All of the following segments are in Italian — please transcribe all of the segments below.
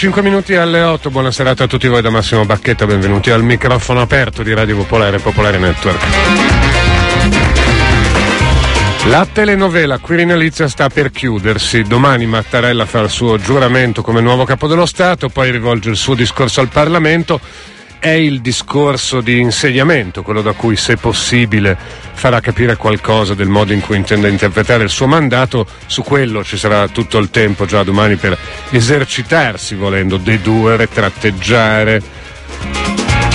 Mancano 5 minuti alle 8, buona serata a tutti voi da Massimo Bacchetta, benvenuti al microfono aperto di Radio Popolare Popolare Network. La telenovela Quirinalizia sta per chiudersi. Domani Mattarella fa il suo giuramento come nuovo capo dello Stato, poi rivolge il suo discorso al Parlamento è il discorso di insediamento, quello da cui, se possibile, farà capire qualcosa del modo in cui intende interpretare il suo mandato. Su quello ci sarà tutto il tempo già domani per esercitarsi, volendo dedurre, tratteggiare,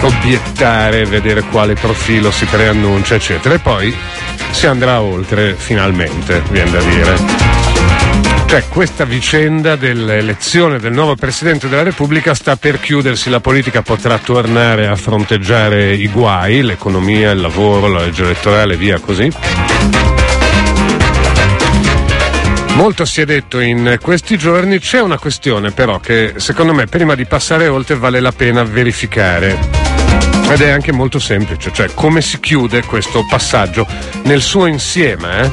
obiettare, vedere quale profilo si preannuncia, eccetera. E poi si andrà oltre finalmente, viene da dire. Cioè questa vicenda dell'elezione del nuovo Presidente della Repubblica sta per chiudersi, la politica potrà tornare a fronteggiare i guai, l'economia, il lavoro, la legge elettorale, via così. Molto si è detto in questi giorni, c'è una questione però che secondo me prima di passare oltre vale la pena verificare. Ed è anche molto semplice, cioè come si chiude questo passaggio nel suo insieme.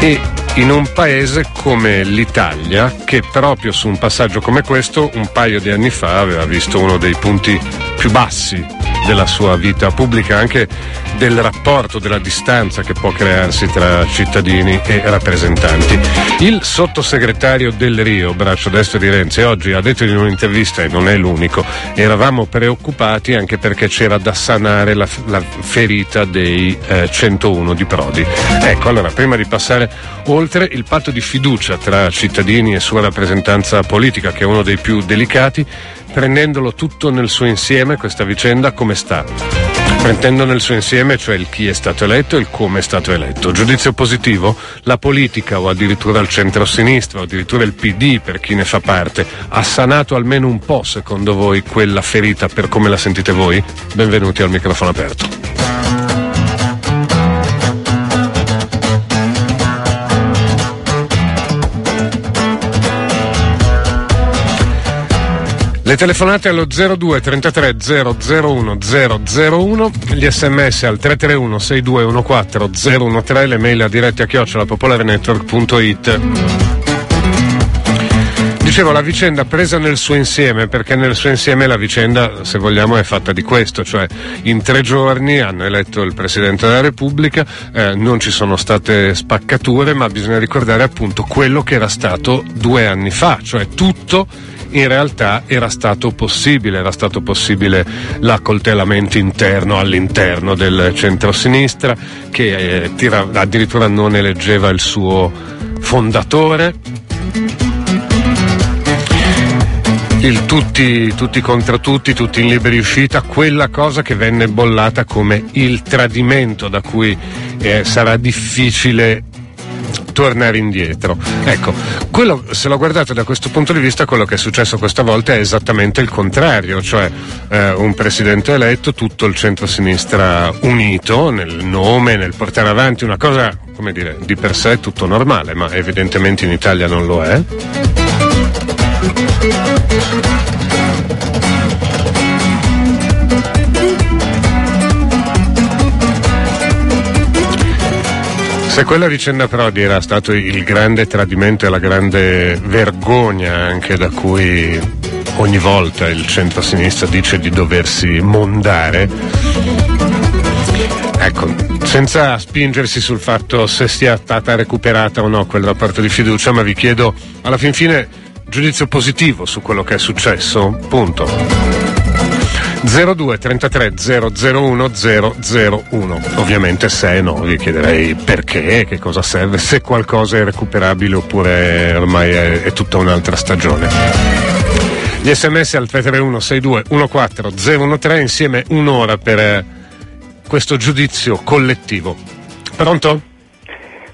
Eh? E in un paese come l'Italia che proprio su un passaggio come questo un paio di anni fa aveva visto uno dei punti più bassi della sua vita pubblica, anche del rapporto, della distanza che può crearsi tra cittadini e rappresentanti. Il sottosegretario del Rio, braccio destro di Renzi, oggi ha detto in un'intervista, e non è l'unico, eravamo preoccupati anche perché c'era da sanare la, la ferita dei eh, 101 di Prodi. Ecco, allora, prima di passare oltre il patto di fiducia tra cittadini e sua rappresentanza politica, che è uno dei più delicati, prendendolo tutto nel suo insieme, questa vicenda come sta? Prendendo nel suo insieme, cioè il chi è stato eletto e il come è stato eletto. Giudizio positivo? La politica o addirittura il centro-sinistra o addirittura il PD per chi ne fa parte ha sanato almeno un po', secondo voi, quella ferita per come la sentite voi? Benvenuti al microfono aperto. Le telefonate allo 02 33 001 001, gli sms al 331 6214 013, le mail a diretta a chiocciolapopolarenetwork.it. Dicevo, la vicenda presa nel suo insieme, perché nel suo insieme la vicenda, se vogliamo, è fatta di questo, cioè in tre giorni hanno eletto il Presidente della Repubblica, eh, non ci sono state spaccature, ma bisogna ricordare appunto quello che era stato due anni fa, cioè tutto in realtà era stato possibile, era stato possibile l'accoltellamento interno all'interno del centro-sinistra che eh, tira, addirittura non eleggeva il suo fondatore. Il tutti, tutti contro tutti, tutti in liberi uscita, quella cosa che venne bollata come il tradimento da cui eh, sarà difficile tornare indietro. Ecco, quello, se lo guardate da questo punto di vista, quello che è successo questa volta è esattamente il contrario, cioè eh, un presidente eletto, tutto il centro-sinistra unito nel nome, nel portare avanti una cosa, come dire, di per sé tutto normale, ma evidentemente in Italia non lo è. Se quella vicenda Prodi era stato il grande tradimento e la grande vergogna anche da cui ogni volta il centro-sinistra dice di doversi mondare, ecco, senza spingersi sul fatto se sia stata recuperata o no quel rapporto di fiducia, ma vi chiedo alla fin fine giudizio positivo su quello che è successo, punto. 02 33 001 001. Ovviamente se no vi chiederei perché, che cosa serve, se qualcosa è recuperabile oppure ormai è, è tutta un'altra stagione. Gli sms al 331 62 14 013 insieme un'ora per eh, questo giudizio collettivo. Pronto?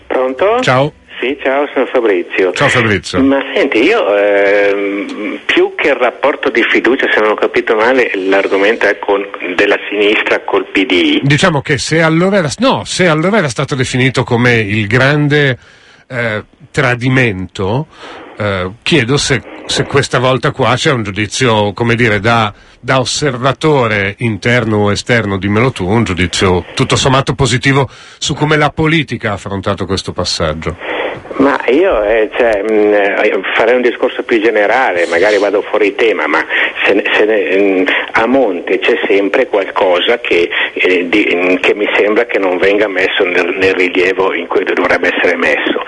Pronto? Ciao. Sì, ciao, sono Fabrizio. Ciao Fabrizio. Ma senti, io ehm, più che il rapporto di fiducia, se non ho capito male, l'argomento è con, della sinistra col PD. Diciamo che se allora era, no, se allora era stato definito come il grande eh, tradimento, eh, chiedo se, se, questa volta qua c'è un giudizio, come dire, da, da, osservatore interno o esterno, dimmelo tu, un giudizio tutto sommato positivo su come la politica ha affrontato questo passaggio. Ma io eh, cioè, mh, eh, farei un discorso più generale, magari vado fuori tema, ma se, se, mh, a monte c'è sempre qualcosa che, eh, di, mh, che, mi sembra che non venga messo nel, nel rilievo in cui dovrebbe essere messo.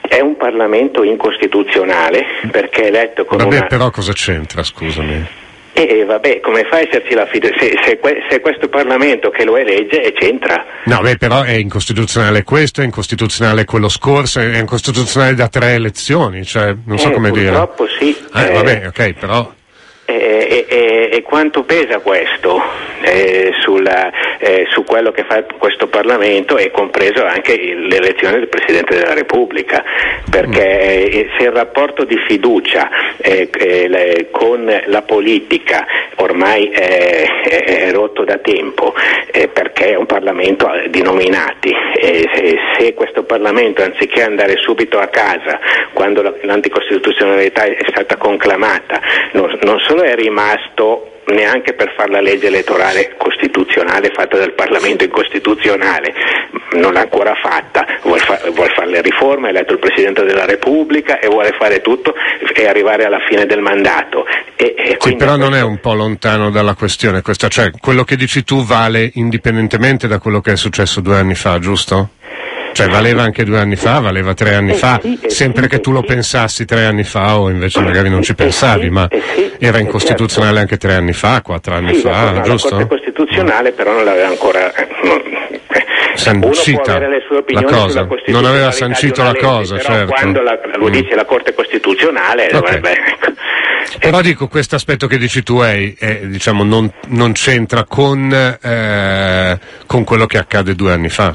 È un Parlamento incostituzionale perché è eletto con Vabbè, una... però cosa c'entra, scusami? E vabbè, come fa a esserci la fiducia? Se, se, se, questo Parlamento che lo elegge c'entra. No, beh, però è incostituzionale questo, è incostituzionale quello scorso, è incostituzionale da tre elezioni, cioè non so eh, come purtroppo dire. sì. Eh, eh, vabbè, ok, però. E, e, e, quanto pesa questo eh, sulla, eh, su quello che fa questo Parlamento e compreso anche l'elezione del Presidente della Repubblica? Perché mm. se il rapporto di fiducia eh, eh con la politica ormai è, è rotto da tempo eh, perché è un Parlamento di nominati se, se questo Parlamento anziché andare subito a casa quando l'anticostituzionalità è stata conclamata non, non solo è rimasto neanche per fare la legge elettorale costituzionale fatta dal Parlamento incostituzionale, non l'ha ancora fatta, vuole, fa- vuole fare le riforme, ha eletto il Presidente della Repubblica e vuole fare tutto e arrivare alla fine del mandato. E, e sì, però non è un po' lontano dalla questione questa, cioè quello che dici tu vale indipendentemente da quello che è successo due anni fa, giusto? Cioè valeva anche due anni fa, valeva tre anni eh fa, sì, eh sempre sì, che tu lo pensassi tre anni fa o invece magari non ci pensavi, ma era incostituzionale certo. anche tre anni fa, quattro anni fa, no, giusto? La Corte Costituzionale però non l'aveva ancora... Eh, sancita la cosa, non aveva sancito la cosa, legge, certo. quando la, lo mm. dice la Corte Costituzionale okay. dovrebbe... Ecco. Però dico, questo aspetto che dici tu è, è diciamo, non, non, c'entra con, eh, con quello che accade due anni fa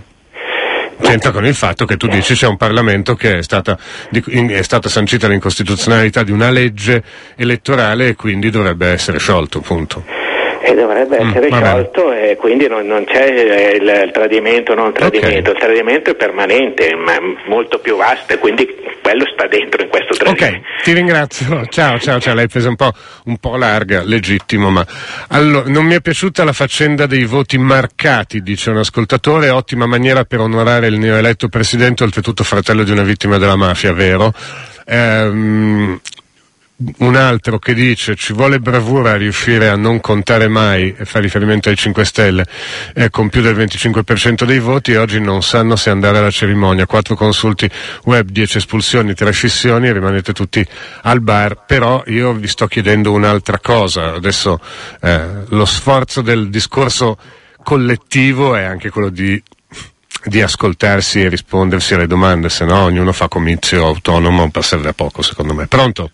c'entra con il fatto che tu dici c'è un Parlamento che è stata, è stata sancita l'incostituzionalità di una legge elettorale e quindi dovrebbe essere sciolto, punto e dovrebbe mm, essere mm, sciolto e quindi non, non c'è il, il, tradimento non tradimento, okay. il tradimento è permanente ma molto più vasto e quindi quello sta dentro in questo tradimento. Ok, ti ringrazio, ciao ciao ciao, l'hai presa un po', un po' larga, legittimo ma allora, non mi è piaciuta la faccenda dei voti marcati, dice un ascoltatore, ottima maniera per onorare il neoeletto presidente, oltretutto fratello di una vittima della mafia, vero? Ehm, un altro che dice ci vuole bravura a riuscire a non contare mai, e fa riferimento ai 5 Stelle, eh, con più del 25% dei voti e oggi non sanno se andare alla cerimonia. Quattro consulti web, 10 espulsioni, tre scissioni e rimanete tutti al bar. Però io vi sto chiedendo un'altra cosa. Adesso eh, lo sforzo del discorso collettivo è anche quello di di ascoltarsi e rispondersi alle domande, se no ognuno fa comizio autonomo, serve a poco secondo me. Pronto?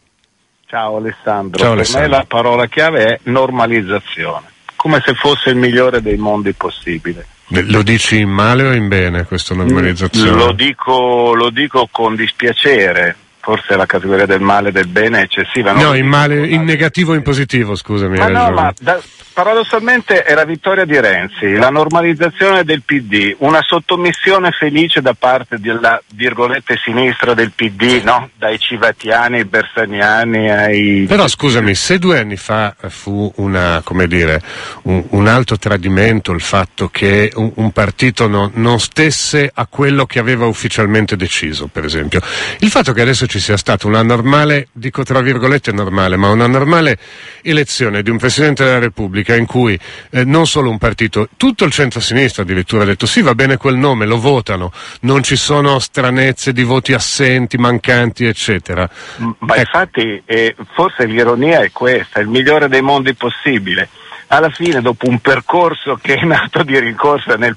Ciao Alessandro. Ciao, Alessandro. Per me la parola chiave è normalizzazione, come se fosse il migliore dei mondi possibile. Lo dici in male o in bene questa normalizzazione? Lo dico, lo dico con dispiacere, forse la categoria del male e del bene è eccessiva. No, in, male, in negativo o in positivo, scusami. Ma no, ma da, paradossalmente è la vittoria di Renzi, la normalizzazione del PD, una sottomissione felice da parte della virgolette sinistra del PD, no? dai civatiani ai bersaniani ai... Però scusami, se due anni fa fu una, dire, un, un, alto tradimento il fatto che un, un partito no, non stesse a quello che aveva ufficialmente deciso, per esempio, il fatto che adesso ci sia stata una normale, dico tra virgolette normale, ma una normale elezione di un Presidente della Repubblica, in cui eh, non solo un partito, tutto il centro-sinistra addirittura ha detto sì va bene quel nome, lo votano, non ci sono stranezze di voti assenti, mancanti eccetera. Ma ecco. infatti eh, forse l'ironia è questa, il migliore dei mondi possibile alla fine, dopo un percorso che è nato di rincorsa nel,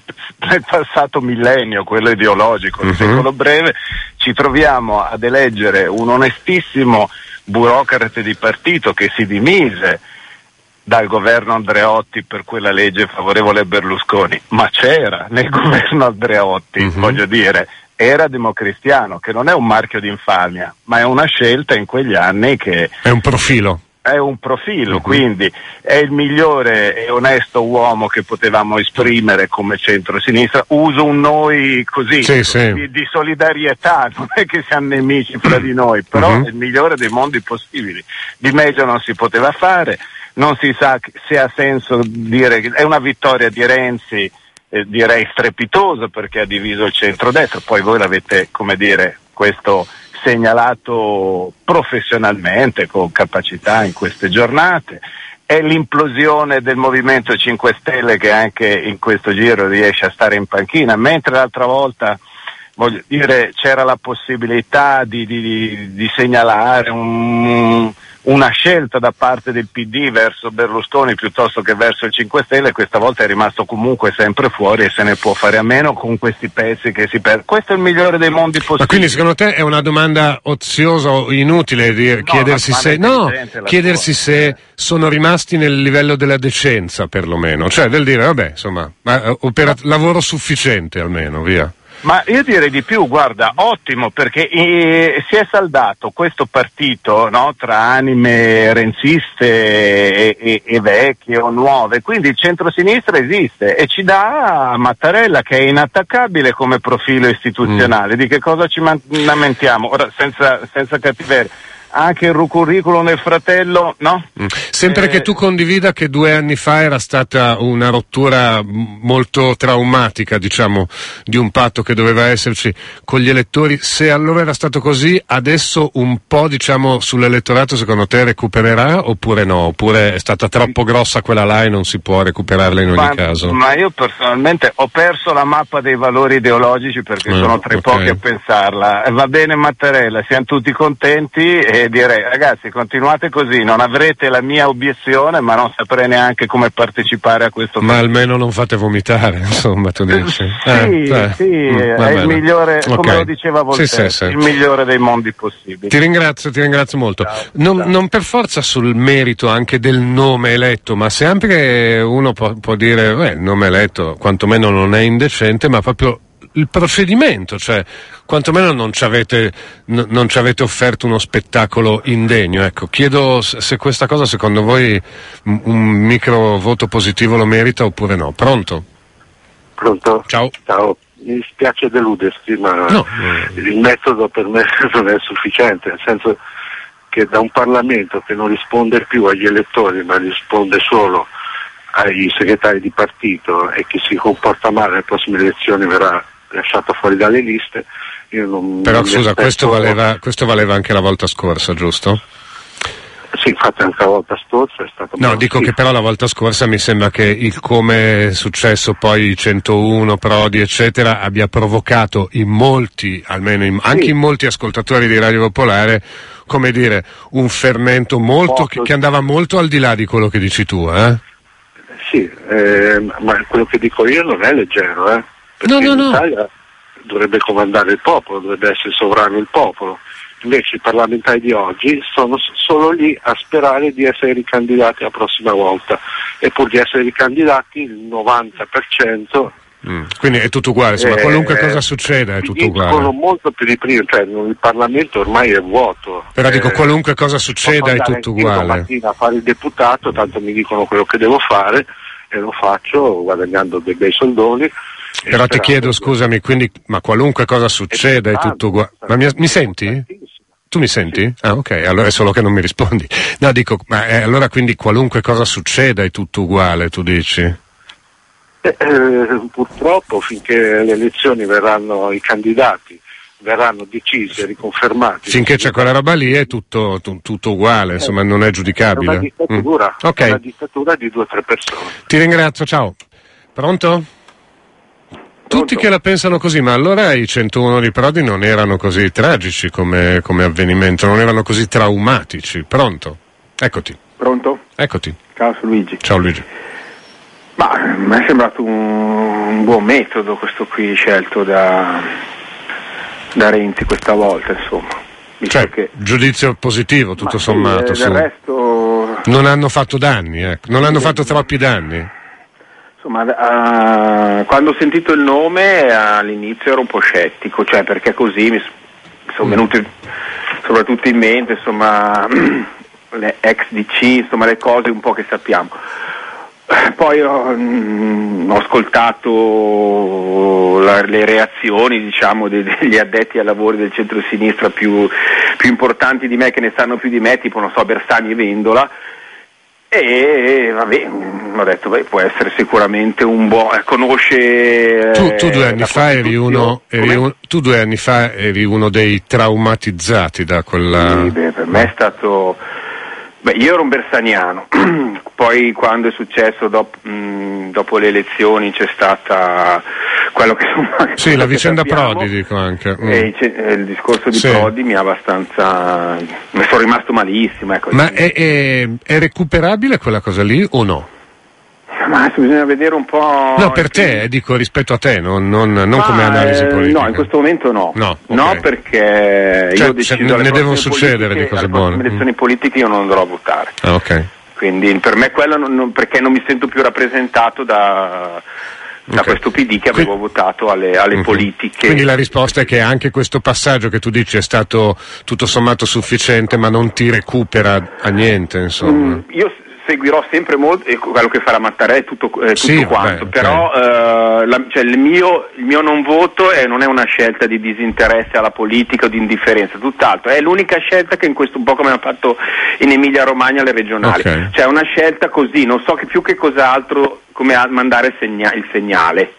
nel passato millennio, quello ideologico, uh-huh. secolo breve, ci troviamo ad eleggere un onestissimo burocrate di partito che si dimise dal governo Andreotti per quella legge favorevole a Berlusconi, ma c'era nel governo Andreotti, mm-hmm. voglio dire, era democristiano, che non è un marchio di infamia, ma è una scelta in quegli anni che... È un profilo. È un profilo, uh-huh. quindi è il migliore e onesto uomo che potevamo esprimere come centro-sinistra. Uso un noi così, sì, sì. Di, di, solidarietà, non è che siamo nemici fra di noi, però uh-huh. è il migliore dei mondi possibili. Di meglio non si poteva fare non si sa se ha senso dire che è una vittoria di Renzi, eh, direi strepitosa perché ha diviso il centrodestra, poi voi l'avete, come dire, questo segnalato professionalmente con capacità in queste giornate. È l'implosione del Movimento 5 Stelle che anche in questo giro riesce a stare in panchina, mentre l'altra volta voglio dire, c'era la possibilità di, di, di segnalare un, una scelta da parte del PD verso Berlusconi piuttosto che verso il 5 Stelle, questa volta è rimasto comunque sempre fuori e se ne può fare a meno con questi pezzi che si perdono. Questo è il migliore dei mondi possibili. Ma quindi secondo te è una domanda oziosa o inutile no, chiedersi, se, no, chiedersi se sono rimasti nel livello della decenza perlomeno, cioè del dire vabbè insomma, eh, opera- lavoro sufficiente almeno, via. Ma io direi di più, guarda, ottimo perché eh, si è saldato questo partito no, tra anime renziste e, e, e, vecchie o nuove, quindi il centro-sinistra esiste e ci dà Mattarella che è inattaccabile come profilo istituzionale. Mm. Di che cosa ci lamentiamo? Ora, senza, senza cattiveria anche il curriculum del fratello, no? Mm. Sempre eh, che tu condivida che due anni fa era stata una rottura molto traumatica, diciamo, di un patto che doveva esserci con gli elettori, se allora era stato così, adesso un po', diciamo, sull'elettorato secondo te recupererà oppure no? Oppure è stata troppo grossa quella là e non si può recuperarla in ogni ma, caso? Ma io personalmente ho perso la mappa dei valori ideologici perché eh, sono tre okay. pochi a pensarla. Va bene Mattarella, siamo tutti contenti e direi ragazzi continuate così, non avrete la mia obiezione ma non saprei neanche come partecipare a questo. Ma tempo. almeno non fate vomitare, insomma, tu dici. sì, eh, sì, mm, è il migliore, okay. come lo diceva Voltaire, sì, sì, il migliore dei mondi possibili. Ti ringrazio, ti ringrazio molto. Ciao, non, ciao. non, per forza sul merito anche del nome eletto, ma sempre uno può, può dire, beh, il nome eletto quantomeno non è indecente, ma proprio il procedimento, cioè quantomeno non ci avete, n- non ci avete offerto uno spettacolo indegno. Ecco, chiedo se questa cosa secondo voi un micro voto positivo lo merita oppure no. Pronto? Pronto? Ciao. Ciao. Mi spiace deluderti, ma no. il metodo per me non è sufficiente, nel senso che da un Parlamento che non risponde più agli elettori, ma risponde solo ai segretari di partito e che si comporta male alle prossime elezioni verrà lasciato fuori dalle liste. Non, Però non scusa, questo valeva, questo valeva anche la volta scorsa, giusto? Sì, infatti anche la volta scorsa è stato... No, dico che però la volta scorsa mi sembra che il come è successo poi i 101, Prodi, eccetera, abbia provocato in molti, almeno in, sì. anche in molti ascoltatori di Radio Popolare, come dire, un fermento molto, che, che, andava molto al di là di quello che dici tu, eh? Sì, eh, ma quello che dico io non è leggero, eh? No, no, no. Italia dovrebbe comandare il popolo, dovrebbe essere sovrano il popolo. Invece i parlamentari di oggi sono solo lì a sperare di essere ricandidati la prossima volta e pur di essere ricandidati il 90% Mm. Quindi è tutto uguale, insomma, eh, qualunque cosa succeda è tutto uguale. Sono molto più di prima, cioè il Parlamento ormai è vuoto. Però eh, dico qualunque cosa succeda è tutto uguale. mattina a fare il deputato, tanto mi dicono quello che devo fare e lo faccio guadagnando dei bei soldoni però ti chiedo, scusami, quindi, ma qualunque cosa succeda è tutto uguale. Ma mi, mi, senti? Tu mi senti? Ah, ok, allora è solo che non mi rispondi. No, dico, ma eh, allora quindi qualunque cosa succeda è tutto uguale, tu dici? Eh, eh, purtroppo finché le elezioni verranno i candidati verranno decisi e riconfermati. Finché c'è quella roba lì è tutto, tu, tutto uguale, insomma non è giudicabile. È una dittatura, mm. okay. una dittatura di due o tre persone. Ti ringrazio, ciao. Pronto? Tutti che la pensano così, ma allora i 101 di Prodi non erano così tragici come, come avvenimento, non erano così traumatici. Pronto? Eccoti. Pronto? Eccoti. Ciao Luigi. Ciao Luigi. Ma mi è sembrato un, un buon metodo questo qui scelto da, da Renzi questa volta, insomma. Cioè, che... giudizio positivo, tutto sommato. Sì, del resto... Non hanno fatto danni, ecco. non hanno fatto troppi danni. Insomma, uh, quando ho sentito il nome all'inizio ero un po' scettico, cioè perché così mi sono mm. venute soprattutto in mente insomma, le ex DC, insomma le cose un po' che sappiamo. Poi ho, mh, mm, ho ascoltato la, le reazioni diciamo, de, degli addetti ai lavori del centro-sinistra più, più importanti di me, che ne sanno più di me, tipo non so, Bersani e Vendola, E vabbè, ho detto, beh, può essere sicuramente un buon. Eh, conosce. Tu, tu, due anni fa eri uno, eri un, tu due anni fa eri uno dei traumatizzati da quella. Sì, beh, per me è stato. Beh, io ero un bersaniano, poi quando è successo dopo, mh, dopo le elezioni c'è stata quello che insomma. Sì, la vicenda sappiamo, Prodi dico anche. Mm. E il discorso di sì. Prodi mi ha abbastanza. mi sono rimasto malissimo. Ecco. Ma è, è, è recuperabile quella cosa lì o no? Ma bisogna vedere un po'. No, per te, eh, dico rispetto a te, non, non, non come analisi politica. No, in questo momento no. No, okay. no perché cioè, io ho deciso ne devono succedere di cose buone. Le elezioni mm. politiche io non andrò a votare. Ah, ok. Quindi per me quello non, perché non mi sento più rappresentato da, da okay. questo PD che avevo Quindi, votato alle, alle okay. politiche. Quindi la risposta è che anche questo passaggio che tu dici è stato tutto sommato sufficiente ma non ti recupera a niente insomma. Mm, io seguirò sempre molto e quello che farà Mattarella è tutto, eh, tutto sì, quanto, vabbè, però okay. eh, la, cioè, il, mio, il, mio, non voto è, non è una scelta di disinteresse alla politica o di indifferenza, tutt'altro, è l'unica scelta che in questo un po' come ha fatto in Emilia Romagna le regionali, okay. cioè una scelta così, non so che più che cos'altro come mandare il, segna- il segnale.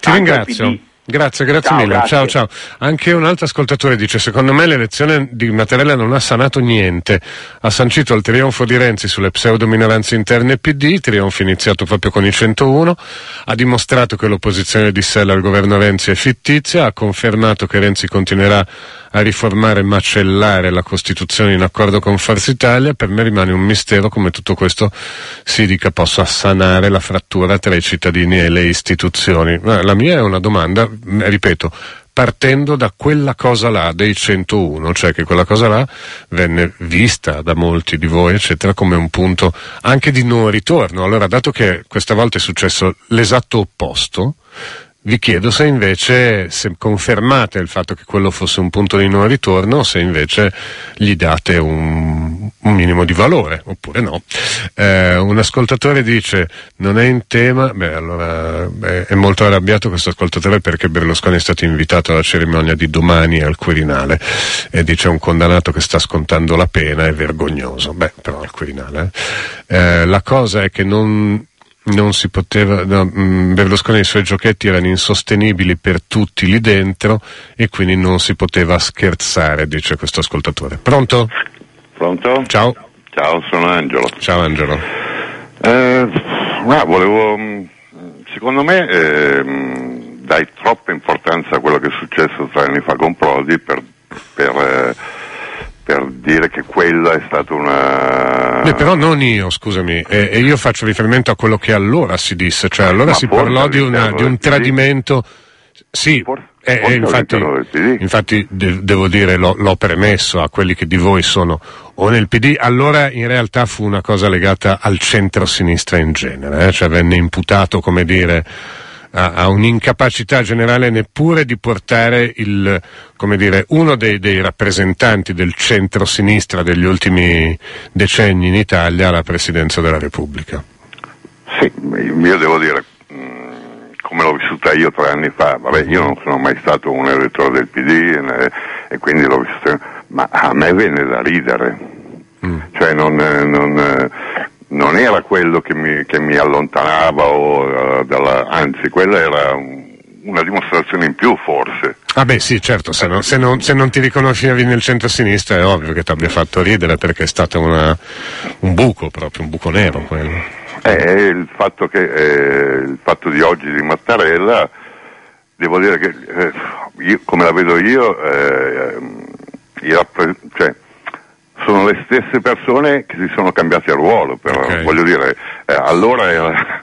Ti Anche ringrazio. Grazie, grazie ciao, mille. Grazie. Ciao, ciao. Anche un altro ascoltatore dice: Secondo me l'elezione di Mattarella non ha sanato niente. Ha sancito il trionfo di Renzi sulle pseudo minoranze interne PD, il trionfo iniziato proprio con i 101. Ha dimostrato che l'opposizione di Sella al governo Renzi è fittizia. Ha confermato che Renzi continuerà a riformare e macellare la Costituzione in accordo con Forza Italia. Per me rimane un mistero come tutto questo si dica possa sanare la frattura tra i cittadini e le istituzioni. La mia è una domanda ripeto, partendo da quella cosa là dei 101, cioè che quella cosa là venne vista da molti di voi, eccetera, come un punto anche di non ritorno. Allora, dato che questa volta è successo l'esatto opposto, vi chiedo se invece, se confermate il fatto che quello fosse un punto di non ritorno, se invece gli date un, un minimo di valore, oppure no. Eh, un ascoltatore dice, non è in tema, beh allora beh, è molto arrabbiato questo ascoltatore perché Berlusconi è stato invitato alla cerimonia di domani al Quirinale e dice un condannato che sta scontando la pena è vergognoso. Beh, però al Quirinale. Eh. eh la cosa è che non non si poteva, no, mm, Berlusconi e i suoi giochetti erano insostenibili per tutti lì dentro e quindi non si poteva scherzare, dice questo ascoltatore. Pronto? Pronto? Ciao. Ciao, sono Angelo. Ciao Angelo. Eh, no, volevo, mm, secondo me eh, dai troppa importanza a quello che è successo tre anni fa con Prodi per, per eh, per dire che quella è stata una... Beh, però non io, scusami, e, e, io faccio riferimento a quello che allora si disse, cioè allora Ma si parlò di, una, di un tradimento... Sì, forse, eh, forse infatti, infatti de- devo dire, l'ho, l'ho premesso a quelli che di voi sono o nel PD, allora in realtà fu una cosa legata al centro-sinistra in genere, eh? cioè venne imputato, come dire, a, a un'incapacità generale neppure di portare il, dire, uno dei, dei, rappresentanti del centro-sinistra degli ultimi decenni in Italia alla presidenza della Repubblica. Sì, io devo dire, mm, come l'ho vissuta io tre anni fa, vabbè io non sono mai stato un elettore del PD e, e quindi l'ho vissuta, ma a me venne da ridere, mm. cioè non, non, non era quello che mi, che mi allontanava, o, uh, dalla, anzi quella era un, una dimostrazione in più forse. Ah beh sì, certo, se, no, se, non, se non, ti riconoscevi nel centro-sinistra è ovvio che ti abbia fatto ridere perché è stato una, un buco proprio, un buco nero quello. Eh, il, fatto che, eh, il fatto di oggi di Mattarella, devo dire che eh, io, come la vedo io, eh, cioè, sono le stesse persone che si sono cambiate ruolo, però okay. voglio dire, eh, allora era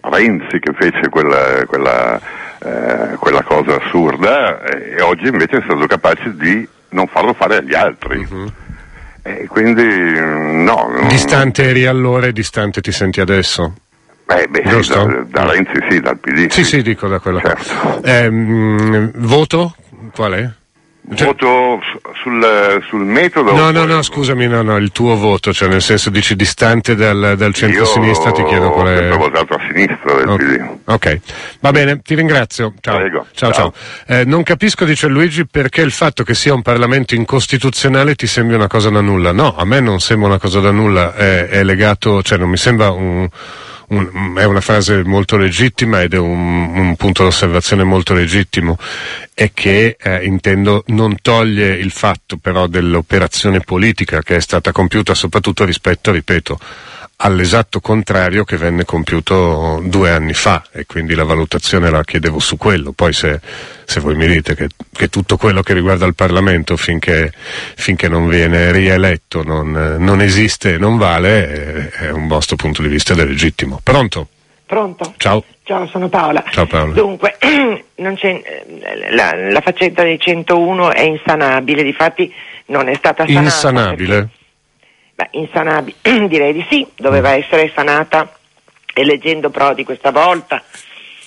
Renzi che fece quella, quella, eh, quella cosa assurda e oggi invece è stato capace di non farlo fare agli altri. Uh-huh. E quindi no. Distante eri allora e distante ti senti adesso? Eh, beh, sì, da, da, Renzi sì, dal PD. Sì, sì, sì dico da quello. Certo. Eh, voto? Qual è? Cioè, voto sul, sul, metodo? No, no, no, scusami, no, no, il tuo voto, cioè nel senso dici distante dal, dal centro-sinistra, ti chiedo qual è. Io ho votato a sinistra del okay. PD. Ok, va bene, ti ringrazio. Ciao. Prego. Ciao, ciao. ciao. Eh, non capisco, dice Luigi, perché il fatto che sia un Parlamento incostituzionale ti sembra una cosa da nulla. No, a me non sembra una cosa da nulla, è, è legato, cioè non mi sembra un un, è una frase molto legittima ed è un, un punto d'osservazione molto legittimo e che eh, intendo non toglie il fatto però dell'operazione politica che è stata compiuta soprattutto rispetto, ripeto, all'esatto contrario che venne compiuto due anni fa e quindi la valutazione la chiedevo su quello. Poi se, se voi mi dite che, che, tutto quello che riguarda il Parlamento finché, finché non viene rieletto non, non esiste e non vale, è, è un vostro punto di vista ed è legittimo. Pronto? Pronto? Ciao. Ciao, sono Paola. Ciao Paola. Dunque, la, la, faccenda dei 101 è insanabile, difatti non è stata sanata. Insanabile? Perché Beh, insanabile, direi di sì, doveva mm. essere sanata eleggendo Prodi questa volta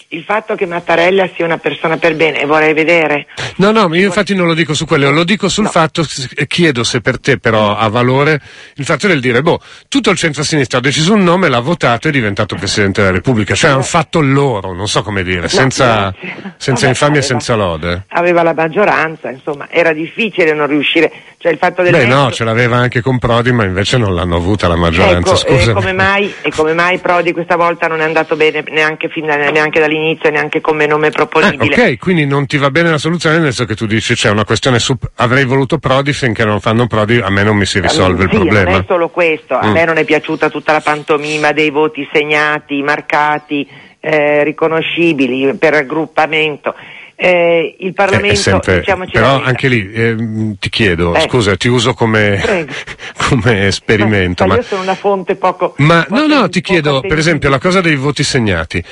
il fatto che Mattarella sia una persona per bene vorrei vedere. No, no, io infatti non lo dico su quello, lo dico sul no. fatto, chiedo se per te però ha valore il fatto del dire, boh, tutto il centro-sinistra ha deciso un nome, l'ha votato e è diventato Presidente della Repubblica, cioè hanno fatto loro, non so come dire, senza, senza Vabbè, infamia e senza lode. Aveva la maggioranza, insomma, era difficile non riuscire, cioè il fatto del... Beh no, ce l'aveva anche con Prodi, ma invece non l'hanno avuta la maggioranza, ecco, e come, mai, e come mai Prodi questa volta non è andato bene neanche, fin da, neanche dall'inizio? all'inizio neanche come nome proponibile. Eh, ok, quindi non ti va bene la soluzione nel senso che tu dici c'è una questione su avrei voluto Prodi finché non fanno Prodi a me non mi si risolve sì, il problema. Non è solo questo, a mm. me non è piaciuta tutta la pantomima dei voti segnati, marcati, eh, riconoscibili per raggruppamento. Eh, il Parlamento, sempre, però anche lì eh, ti chiedo, eh. scusa, ti uso come, come esperimento. Ma, ma, io sono una fonte poco. Ma poco, no, no, ti chiedo, per esempio, la cosa dei voti segnati.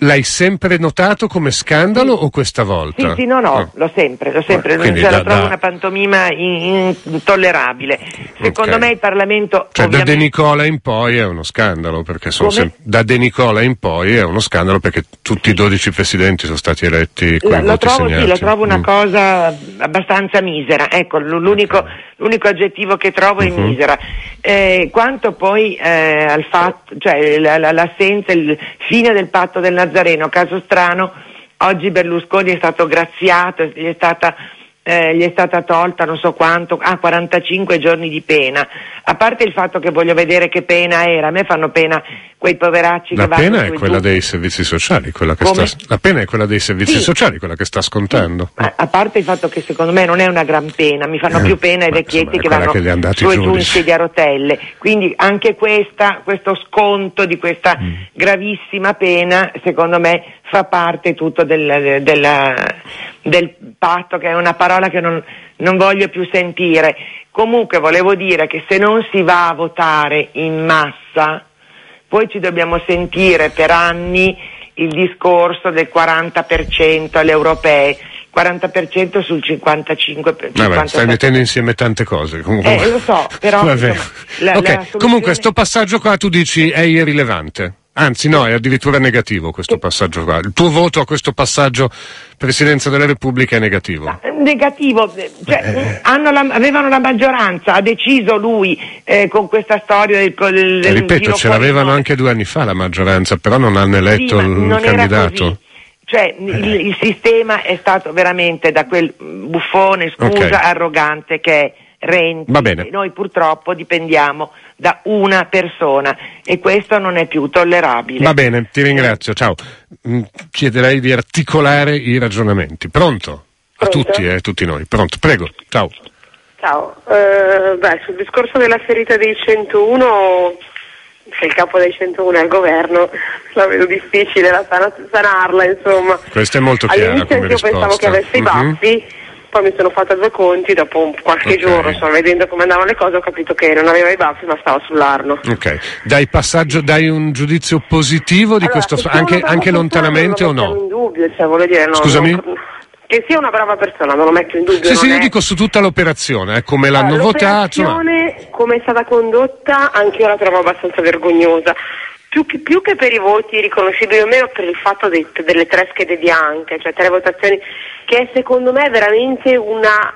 L'hai sempre notato come scandalo o questa volta? Sì, sì, no, no, oh. l'ho sempre, l'ho sempre, ah, cioè, da, trovo da... una pantomima intollerabile. Secondo okay. me il Parlamento... Cioè ovviamente... da De Nicola in poi è uno scandalo, perché sono sem- da De Nicola in poi è uno scandalo perché tutti i 12 presidenti sono stati eletti con lo, trovo, sì, lo trovo una mm. cosa abbastanza misera, ecco, l'unico, okay. l'unico aggettivo che trovo è mhm. misera. Eh, quanto poi eh, al fatto, cioè l'assenza, il fine del patto del Nazareno, caso strano, oggi Berlusconi è stato graziato, gli è stata eh, gli è stata tolta non so quanto, ah, 45 giorni di pena. A parte il fatto che voglio vedere che pena era, a me fanno pena quei poveracci la che vanno pena è quella dei servizi sociali, quella che sta, la pena è quella dei servizi sì. sociali, quella che sta scontando. Sì. A parte il fatto che secondo me non è una gran pena, mi fanno eh, più pena i vecchietti che vanno che su e giù in sedia a rotelle. Quindi anche questa, questo sconto di questa mm. gravissima pena, secondo me, fa parte tutto del, del, del patto, che è una parola che non, non voglio più sentire. Comunque volevo dire che se non si va a votare in massa, poi ci dobbiamo sentire per anni il discorso del 40% alle europee. 40% sul 55%. Vabbè, stai mettendo insieme tante cose. Comunque. Eh, lo so, però. Insomma, la, okay. la soluzione... Comunque, sto passaggio qua tu dici è irrilevante. Anzi, no, è addirittura negativo questo passaggio qua. Il tuo voto a questo passaggio Presidenza della Repubblica è negativo. Negativo, cioè, eh. la, avevano la maggioranza, ha deciso lui eh, con questa storia del, del eh, Ripeto, ce l'avevano anche due anni fa la maggioranza, però non hanno eletto sì, il non candidato. Cioè, il, il, sistema è stato veramente da quel buffone, scusa, okay. arrogante che è Renzi. Bene. Noi purtroppo dipendiamo da una persona e questo non è più tollerabile. Va bene, ti ringrazio, ciao. Mm, chiederei di articolare i ragionamenti. Pronto? A tutti, eh, tutti noi. Pronto, prego, ciao. Ciao, uh, beh, sul discorso della ferita dei 101, se il capo dei 101 è il governo, la vedo difficile la sanarla, insomma. Questo è molto chiaro All'inizio io pensavo che avesse i mhm. baffi, poi mi sono fatta due conti, dopo qualche okay. giorno, insomma, vedendo come andavano le cose, ho capito che non aveva i baffi, ma stava sull'arno. Ok, dai passaggio, dai un giudizio positivo di allora, questo, anche, anche lontanamente o no? in dubbio, cioè, voglio dire, no, Scusami? Non, che sia una brava persona, non lo metto in dubbio. Sì, sì, io è... dico su tutta l'operazione, eh, come l'hanno allora, votato. L'operazione, come è stata condotta, anche io la trovo abbastanza vergognosa che, più che, per i voti riconoscibili o meno per il fatto dei, delle tre schede bianche, cioè tre votazioni, che è secondo me veramente una,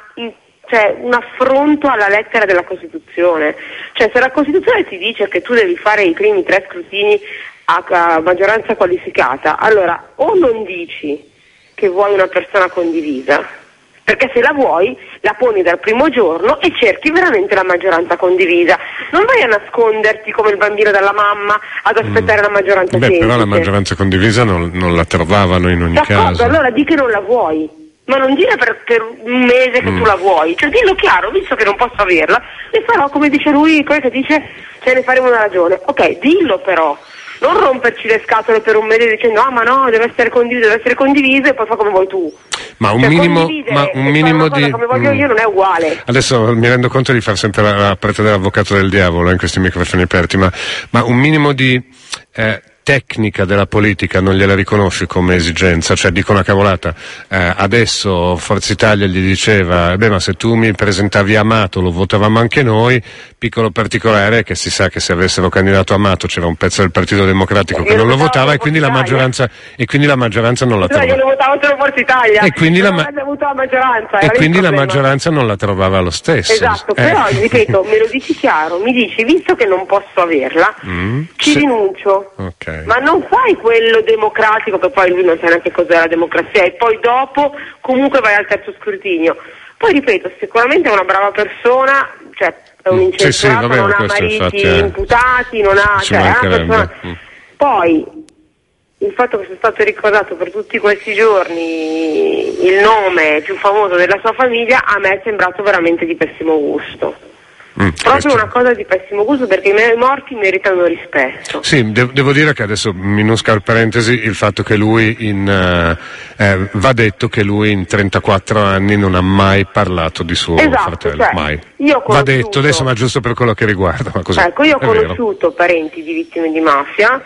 cioè, un affronto alla lettera della Costituzione. Cioè se la Costituzione ti dice che tu devi fare i primi tre scrutini a, a maggioranza qualificata, allora o non dici che vuoi una persona condivisa, perché se la vuoi la poni dal primo giorno e cerchi veramente la maggioranza condivisa. Non vai a nasconderti come il bambino dalla mamma ad aspettare mm. la maggioranza Beh, semplice. però la maggioranza condivisa non, non la trovavano in ogni D'accordo, caso. allora di che non la vuoi. Ma non dire per, per un mese che mm. tu la vuoi, cioè dillo chiaro, visto che non posso averla, ne farò come dice lui, come che dice, ce ne faremo una ragione. Ok, dillo però, non romperci le scatole per un mese dicendo ah ma no, deve essere condiviso, deve essere condiviso e poi fa come vuoi tu. Ma un cioè, minimo, ma un minimo di... come voglio mm. io non è uguale. Adesso mi rendo conto di far sempre la, la parte dell'avvocato del diavolo in questi microfoni aperti, ma, ma un minimo di... Eh, tecnica della politica non gliela riconosci come esigenza, cioè dico una cavolata, eh, adesso Forza Italia gli diceva, beh ma se tu mi presentavi Amato lo votavamo anche noi, piccolo particolare è che si sa che se avessero candidato Amato c'era un pezzo del Partito Democratico che non lo votava e quindi, la maggioranza, e quindi la maggioranza non la trovava. E quindi, la, ma- e quindi la maggioranza non la trovava lo stesso. Esatto, eh. però ripeto, me lo dici chiaro, mi dici, visto che non posso averla, mm, ci se... rinuncio. Okay. Ma non fai quello democratico che poi lui non sa neanche cos'è la democrazia e poi dopo comunque vai al terzo scrutinio. Poi ripeto, sicuramente è una brava persona, cioè è un incensurato, sì, sì, vabbè, non ha mariti infatti, imputati, non ha... Cioè, è una persona... Mm. Poi il fatto che sia stato ricordato per tutti questi giorni il nome più famoso della sua famiglia a me è sembrato veramente di pessimo gusto. Mm, Proprio questo. una cosa di pessimo gusto perché i morti meritano rispetto. Sì, de- devo dire che adesso minusca il parentesi il fatto che lui in, uh, eh, va detto che lui in 34 anni non ha mai parlato di suo esatto, fratello, cioè, mai. va detto adesso ma giusto per quello che riguarda. Ecco, io ho conosciuto vero. parenti di vittime di mafia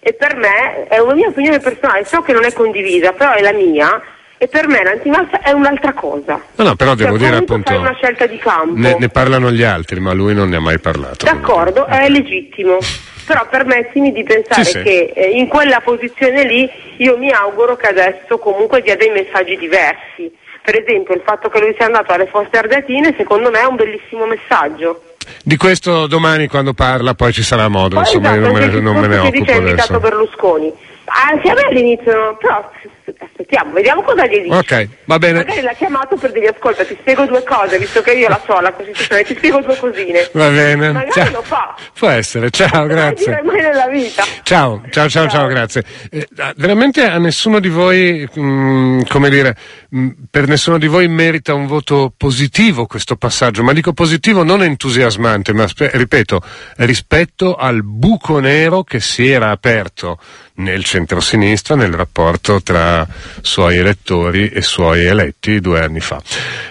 e per me è una mia opinione personale, so che non è condivisa, però è la mia e per me l'antimafia è un'altra cosa. No, no, però devo cioè, dire appunto. Fai una scelta di campo. Ne, ne, parlano gli altri, ma lui non ne ha mai parlato. D'accordo, è legittimo. però permettimi di pensare sì, sì. che eh, in quella posizione lì io mi auguro che adesso comunque dia dei messaggi diversi. Per esempio il fatto che lui sia andato alle fosse ardeatine secondo me è un bellissimo messaggio. Di questo domani quando parla poi ci sarà modo, poi insomma esatto, io non me, non me ne occupo dice adesso. invitato Berlusconi. Anche a me all'inizio, però aspettiamo, vediamo cosa gli dice. Ok, va bene. Magari l'ha chiamato per dire ascolta, ti spiego due cose, visto che io la so la Costituzione, ti spiego due cosine. Va bene. Magari ciao. lo fa. Può essere, ciao, grazie. Non mai nella vita. Ciao, ciao, ciao, ciao, ciao grazie. Eh, veramente a nessuno di voi, mh, mm, come dire, mh, mm, per nessuno di voi merita un voto positivo questo passaggio, ma dico positivo non entusiasmante, ma ripeto, rispetto al buco nero che si era aperto nel centro-sinistra nel rapporto tra suoi elettori e suoi eletti due anni fa.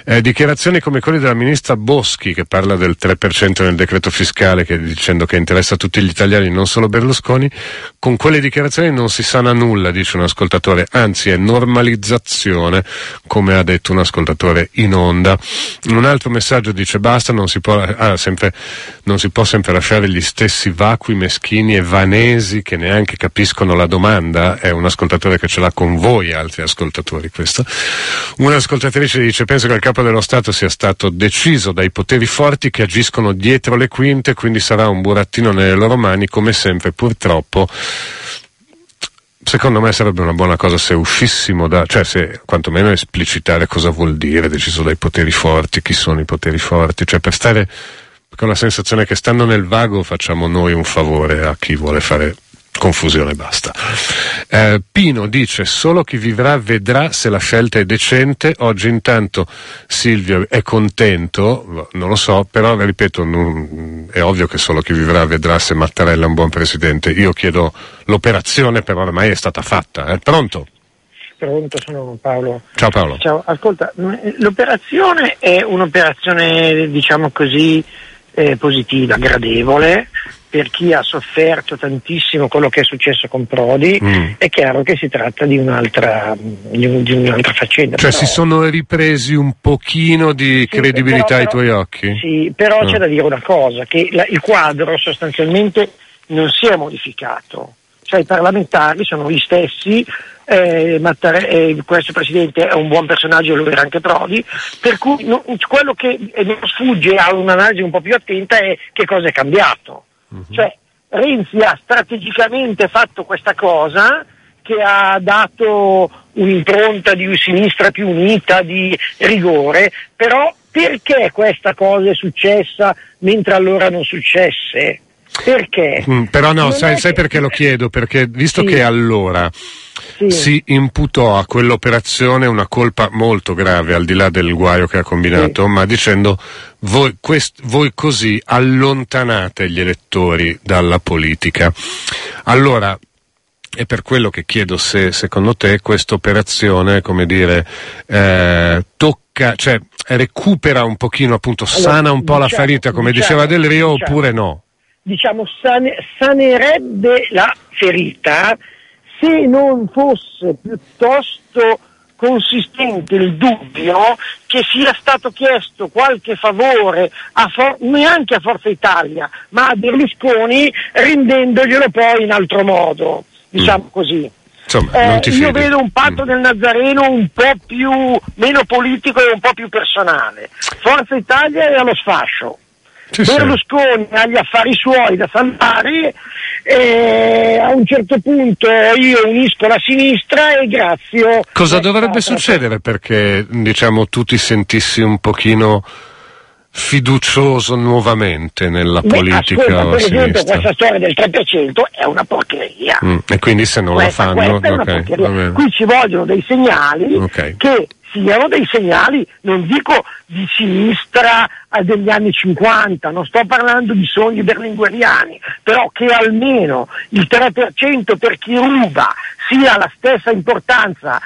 Eh, dichiarazioni come quelle della ministra Boschi che parla del 3% nel decreto fiscale che, dicendo che interessa a tutti gli italiani, non solo Berlusconi, con quelle dichiarazioni non si sana nulla, dice un ascoltatore, anzi è normalizzazione, come ha detto un ascoltatore in onda. Un altro messaggio dice basta, non si può, ah, sempre, non si può sempre lasciare gli stessi vacui, meschini e vanesi che neanche capiscono la domanda, è un ascoltatore che ce l'ha con voi, altri ascoltatori questo. Un'ascoltatrice dice, penso che il capo dello Stato sia stato deciso dai poteri forti che agiscono dietro le quinte, quindi sarà un burattino nelle loro mani, come sempre purtroppo secondo me sarebbe una buona cosa se uscissimo da, cioè se quantomeno esplicitare cosa vuol dire deciso dai poteri forti, chi sono i poteri forti, cioè per stare con la sensazione che stando nel vago facciamo noi un favore a chi vuole fare confusione basta. Eh, Pino dice solo chi vivrà vedrà se la scelta è decente, oggi intanto Silvio è contento, non lo so, però ripeto, non, è ovvio che solo chi vivrà vedrà se Mattarella è un buon presidente, io chiedo l'operazione però ormai è stata fatta, eh. pronto? Pronto, sono Paolo. Ciao Paolo. Ciao, ascolta, l'operazione è un'operazione diciamo così eh, positiva, gradevole, per chi ha sofferto tantissimo quello che è successo con Prodi, mm. è chiaro che si tratta di un'altra, di, un, di un'altra faccenda. Cioè però... si sono ripresi un pochino di sì, credibilità però, ai tuoi occhi? Sì, però mm. c'è da dire una cosa, che la, il quadro sostanzialmente non si è modificato. Cioè i parlamentari sono gli stessi, eh, Mattare, eh, questo Presidente è un buon personaggio, lo era anche Prodi, per cui no, quello che non sfugge a un'analisi un po' più attenta è che cosa è cambiato. Uh-huh. Cioè Renzi ha strategicamente fatto questa cosa che ha dato un'impronta di sinistra più unita, di rigore, però perché questa cosa è successa mentre allora non successe? Perché? Mm, però no, sai, sai, perché lo chiedo? Perché visto sì. che allora sì. si imputò a quell'operazione una colpa molto grave, al di là del guaio che ha combinato, sì. ma dicendo voi, quest, voi così allontanate gli elettori dalla politica. Allora, è per quello che chiedo se secondo te questa operazione, come dire, eh, tocca, cioè recupera un pochino, appunto, allora, sana un po' diciamo, la ferita, come diciamo, diceva Del Rio, diciamo, oppure no? Diciamo, sane, sanerebbe la ferita se non fosse piuttosto consistente il dubbio che sia stato chiesto qualche favore a For- neanche a Forza Italia, ma a Berlusconi rendendoglielo poi in altro modo diciamo mm. così. Insomma, eh, io vedo un patto mm. del Nazareno un po' più meno politico e un po' più personale. Forza Italia è allo sfascio. Sì, Berlusconi sì. ha gli affari suoi da salvare e a un certo punto io unisco la sinistra e grazie. Cosa dovrebbe succedere perché diciamo tu ti sentissi un pochino fiducioso nuovamente nella Beh, politica ascolta, per esempio questa storia del 3% è una porcheria mm, e quindi se non questa, la fanno okay, qui ci vogliono dei segnali okay. che siano dei segnali, non dico di sinistra degli anni 50, non sto parlando di sogni berlingueriani, però che almeno il 3% per chi ruba sia la stessa importanza,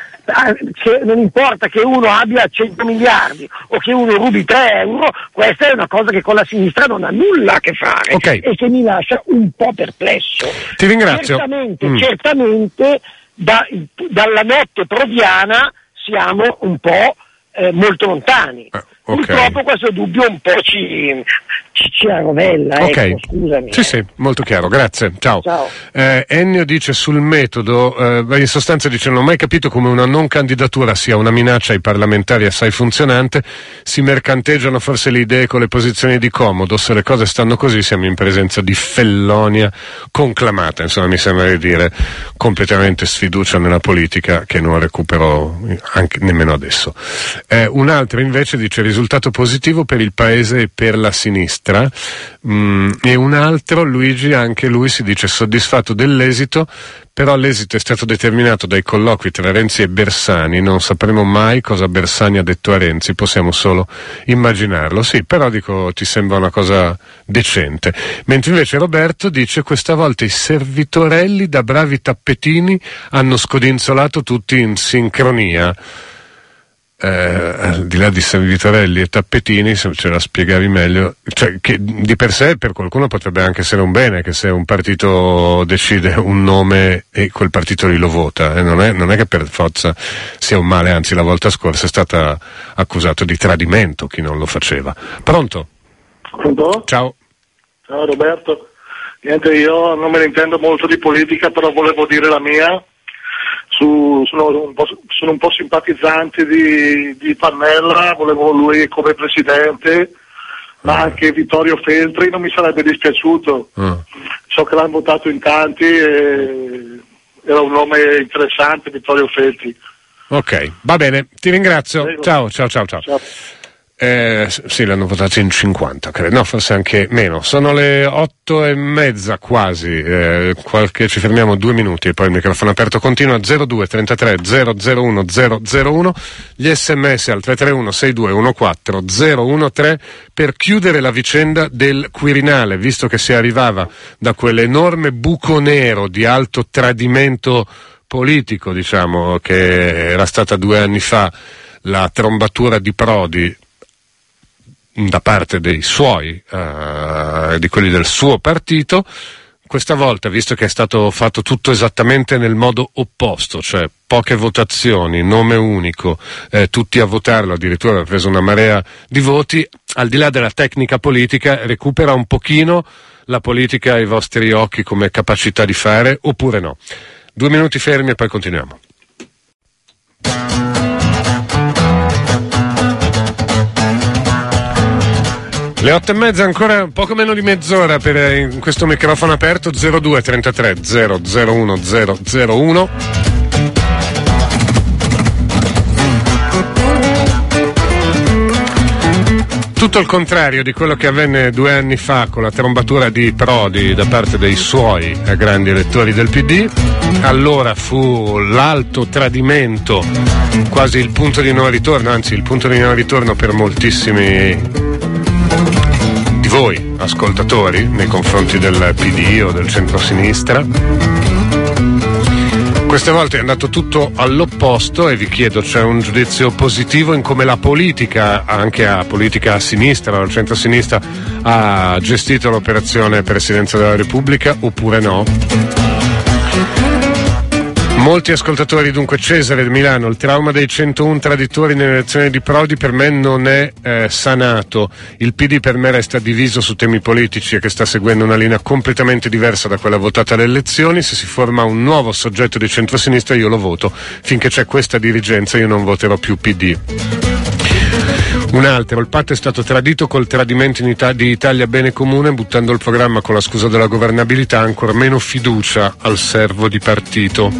che non importa che uno abbia 100 miliardi o che uno rubi 3 euro, questa è una cosa che con la sinistra non ha nulla a che fare okay. e che mi lascia un po' perplesso. Ti ringrazio. Certamente, mm. certamente da, dalla notte prodiana siamo un po' eh, molto lontani. Eh, okay. Purtroppo questo dubbio un po' ci, ci, ci arrovella, okay. ecco, scusami. Sì, sì, molto chiaro, grazie. Ciao. Ciao. Eh, Ennio dice sul metodo, eh, in sostanza dice non ho mai capito come una non candidatura sia una minaccia ai parlamentari assai funzionante, si mercanteggiano forse le idee con le posizioni di comodo, se le cose stanno così siamo in presenza di fellonia conclamata, insomma mi sembra di dire completamente sfiducia nella politica che non recupero anche, nemmeno adesso. Eh, un altro invece dice risultato positivo per il paese e per la sinistra mm, e un altro, Luigi, anche lui si dice soddisfatto dell'esito, però l'esito è stato determinato dai colloqui tra Renzi e Bersani, non sapremo mai cosa Bersani ha detto a Renzi, possiamo solo immaginarlo. Sì, però dico ti sembra una cosa decente. Mentre invece Roberto dice questa volta i servitorelli da bravi tappetini hanno scodinzolato tutti in sincronia eh, al di là di San Vitorelli e Tappetini, se ce la spiegavi meglio, cioè, che di per sé per qualcuno potrebbe anche essere un bene che se un partito decide un nome e quel partito lì lo vota, eh, non, è, non, è, che per forza sia un male, anzi la volta scorsa è stata accusato di tradimento chi non lo faceva. Pronto? Pronto? Ciao. Ciao Roberto. Niente, io non me ne intendo molto di politica, però volevo dire la mia su, sono, un sono, un po', simpatizzante di, di, Pannella, volevo lui come presidente, ma ah. anche Vittorio Feltri non mi sarebbe dispiaciuto. Uh. So che l'hanno votato in tanti e era un nome interessante Vittorio Feltri. Ok, va bene, ti ringrazio. Ciao, ciao, ciao, ciao. ciao. Eh, sì, l'hanno votato in 50, credo, no, forse anche meno. Sono le otto e mezza quasi, eh, qualche, ci fermiamo due minuti e poi il microfono aperto continua. 02 33 001 001, gli sms al 331 6214 013 per chiudere la vicenda del Quirinale, visto che si arrivava da quell'enorme buco nero di alto tradimento politico, diciamo, che era stata due anni fa la trombatura di Prodi da parte dei suoi, eh, di quelli del suo partito, questa volta, visto che è stato fatto tutto esattamente nel modo opposto, cioè poche votazioni, nome unico, eh, tutti a votarlo, addirittura ha preso una marea di voti, al di là della tecnica politica, recupera un pochino la politica ai vostri occhi come capacità di fare oppure no? Due minuti fermi e poi continuiamo. Le otto e mezza, ancora poco meno di mezz'ora per eh, questo microfono aperto 02 33 001 001. Tutto il contrario di quello che avvenne due anni fa con la trombatura di Prodi da parte dei suoi grandi elettori del PD. Allora fu l'alto tradimento, quasi il punto di non ritorno, anzi il punto di non ritorno per moltissimi voi, ascoltatori, nei confronti del PD o del centro-sinistra. Queste volte è andato tutto all'opposto e vi chiedo, c'è un giudizio positivo in come la politica, anche a politica a sinistra o al centro-sinistra, ha gestito l'operazione Presidenza della Repubblica oppure no? Molti ascoltatori, dunque Cesare di Milano, il trauma dei 101 traditori nell'elezione di Prodi per me non è eh, sanato. Il PD per me resta diviso su temi politici e che sta seguendo una linea completamente diversa da quella votata alle elezioni. Se si forma un nuovo soggetto di centrosinistra io lo voto. Finché c'è questa dirigenza io non voterò più PD. Un altro, il patto è stato tradito col tradimento Ita- di Italia Bene Comune, buttando il programma con la scusa della governabilità, ancora meno fiducia al servo di partito.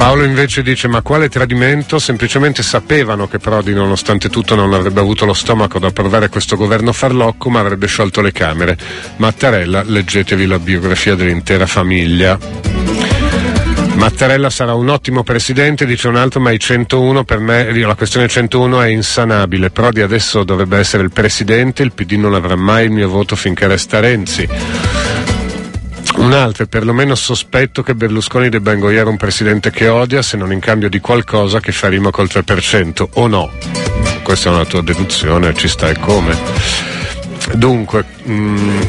Paolo invece dice ma quale tradimento? Semplicemente sapevano che Prodi nonostante tutto non avrebbe avuto lo stomaco da approvare questo governo farlocco ma avrebbe sciolto le Camere. Mattarella, leggetevi la biografia dell'intera famiglia. Mattarella sarà un ottimo presidente, dice un altro, ma i 101 per me, la questione 101 è insanabile. Prodi adesso dovrebbe essere il presidente, il PD non avrà mai il mio voto finché resta Renzi. Un altro, è perlomeno sospetto che Berlusconi debba ingoiare un presidente che odia se non in cambio di qualcosa che fa rima col 3%, o no? Questa è una tua deduzione, ci sta e come. Dunque, mh, mm,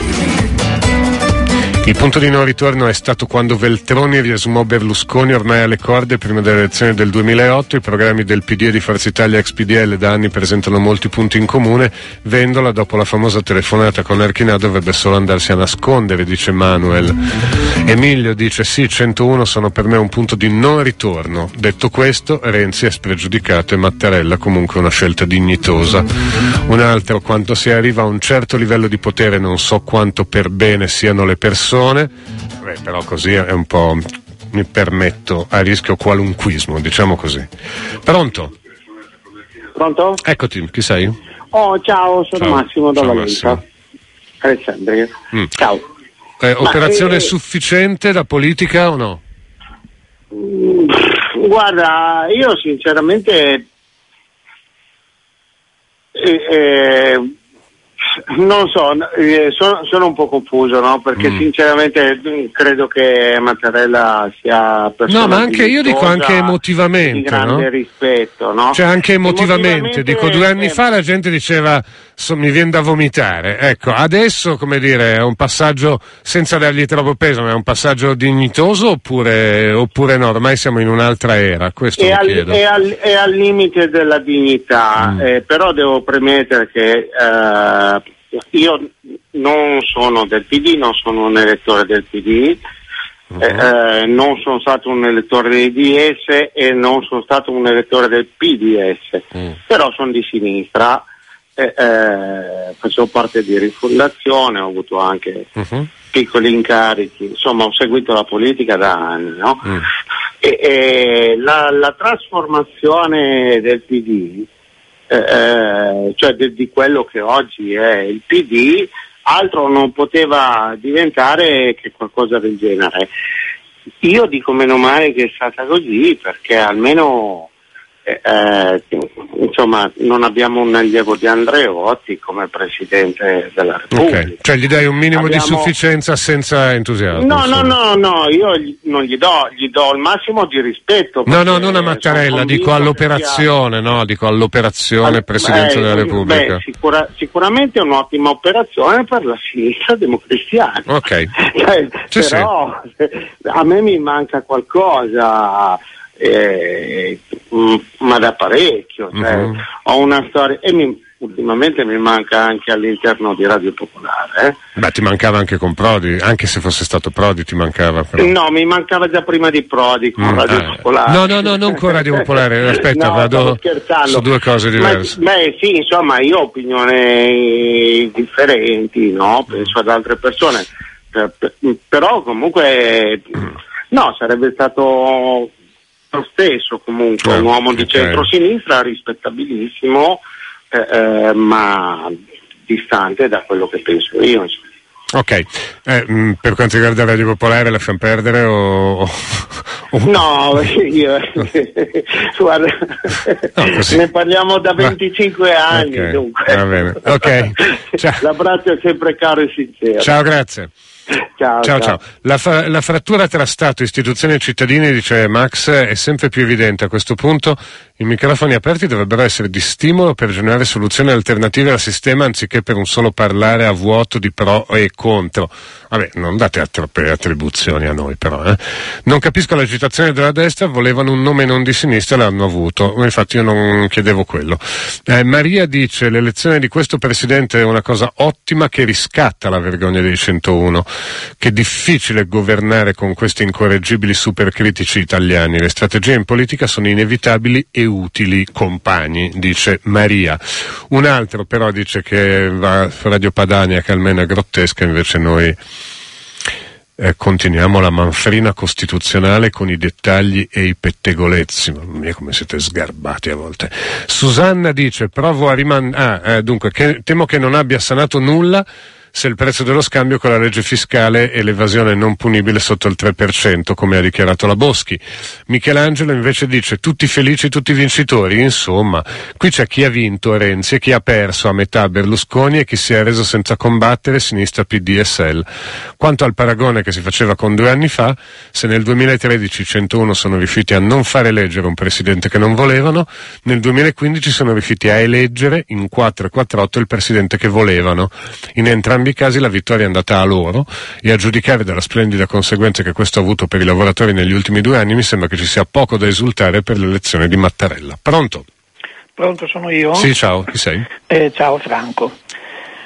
il punto di non ritorno è stato quando Veltroni riesumò Berlusconi ormai alle corde prima delle elezioni del 2008. I programmi del PD e di Forza Italia ex PDL da anni presentano molti punti in comune. Vendola, dopo la famosa telefonata con Erchina, dovrebbe solo andarsi a nascondere, dice Manuel. Emilio dice sì, 101 sono per me un punto di non ritorno. Detto questo, Renzi è spregiudicato e Mattarella comunque una scelta dignitosa. Un altro, quando si arriva a un certo livello di potere, non so quanto per bene siano le persone persone, Beh, però così è un po' mi permetto a rischio qualunquismo, diciamo così. Pronto? Pronto? Eccoti, chi sei? Oh, ciao, sono ciao. Massimo da Valenza. Alessandria. Mm. Ciao. Eh, operazione eh, sufficiente da politica o no? Mm, guarda, io sinceramente eh, eh non so, eh, sono, sono, un po' confuso, no? Perché mm. sinceramente mm, credo che Mattarella sia No, ma anche io dico anche emotivamente, di grande no? rispetto, no? Cioè anche emotivamente, emotivamente dico due anni eh, fa la gente diceva so, mi viene da vomitare. Ecco, adesso come dire, è un passaggio senza dargli troppo peso, ma è un passaggio dignitoso oppure, oppure no? Ormai siamo in un'altra era, questo è, al, è, al, è al, limite della dignità, mm. eh, però devo premettere che eh, io non sono del PD, non sono un elettore del PD, uh-huh. eh, non sono stato un elettore del DS e non sono stato un elettore del PDS, uh-huh. Mm. però sono di sinistra, eh, eh, facevo parte di rifondazione, ho avuto anche uh-huh. piccoli incarichi, insomma ho seguito la politica da anni. No? Uh-huh. E, e la, la, trasformazione del PD eh, eh, cioè de, di quello che oggi è il PD, altro non poteva diventare che qualcosa del genere. Io dico meno male che è stata così perché almeno eh, eh, insomma non abbiamo un allievo di Andreotti come Presidente della Repubblica. Okay. Cioè gli dai un minimo abbiamo... di sufficienza senza entusiasmo? No, no, no, no, io gli, non gli do, gli do il massimo di rispetto. No, no, non a Mattarella, dico all'operazione, sia... no, dico all'operazione All... Presidenza beh, della Repubblica. Beh, sicura, sicuramente è un'ottima operazione per la sinistra democristiana. Ok. cioè, sì, però sì. a me mi manca qualcosa eh, mm, ma da parecchio. Cioè, uh-huh. Ho una storia e mi, ultimamente mi manca anche all'interno di Radio Popolare. Eh. Beh, ti mancava anche con Prodi, anche se fosse stato Prodi ti mancava. Però. No, mi mancava già prima di Prodi con mm, Radio eh. Popolare. No, no, no, non con Radio Popolare, aspetta, no, vado su due cose diverse. Ma, beh, sì, insomma, io ho opinioni differenti, no? Penso ad altre persone, però comunque, no, sarebbe stato stesso comunque, un uomo di okay. centrosinistra rispettabilissimo eh, eh, ma distante da quello che penso io. Insomma. Ok, eh, mh, mm, per quanto riguarda Radio Popolare lasciamo perdere o... no, io, guarda, no, ne parliamo da 25 anni okay, dunque. Va bene, ok. L'abbraccio è sempre caro e sincero. Ciao, grazie. Ciao, ciao, ciao. La, fa- la, frattura tra Stato, istituzioni e cittadini, dice Max, è sempre più evidente. A questo punto i microfoni aperti dovrebbero essere di stimolo per generare soluzioni alternative al sistema anziché per un solo parlare a vuoto di pro e contro. Vabbè, non date troppe attribuzioni a noi però. Eh. Non capisco l'agitazione della destra, volevano un nome non di sinistra e l'hanno avuto. Infatti io non chiedevo quello. Eh, Maria dice l'elezione di questo presidente è una cosa ottima che riscatta la vergogna dei 101. Che difficile governare con questi incorreggibili supercritici italiani. Le strategie in politica sono inevitabili e utili compagni, dice Maria. Un altro però dice che va Radio Padania che almeno è grottesca, invece noi eh, continuiamo la manfrina costituzionale con i dettagli e i pettegolezzi. Mamma mia come siete sgarbati a volte. Susanna dice, provo a rimandare, ah, eh, dunque, che, temo che non abbia sanato nulla se il prezzo dello scambio con la legge fiscale e l'evasione non punibile sotto il 3%, come ha dichiarato la Boschi. Michelangelo invece dice tutti felici, tutti vincitori. Insomma, qui c'è chi ha vinto Renzi e chi ha perso a metà Berlusconi e chi si è reso senza combattere sinistra PDSL. Quanto al paragone che si faceva con due anni fa, se nel 2013 101 sono riusciti a non far eleggere un presidente che non volevano, nel 2015 sono riusciti a eleggere in 4 e 4-8 il presidente che volevano. In entrambi entrambi i casi la vittoria è andata a loro e a giudicare dalla splendida conseguenza che questo ha avuto per i lavoratori negli ultimi due anni mi sembra che ci sia poco da esultare per l'elezione di Mattarella. Pronto? Pronto, sono io? Sì, ciao, chi sei? Eh, ciao Franco.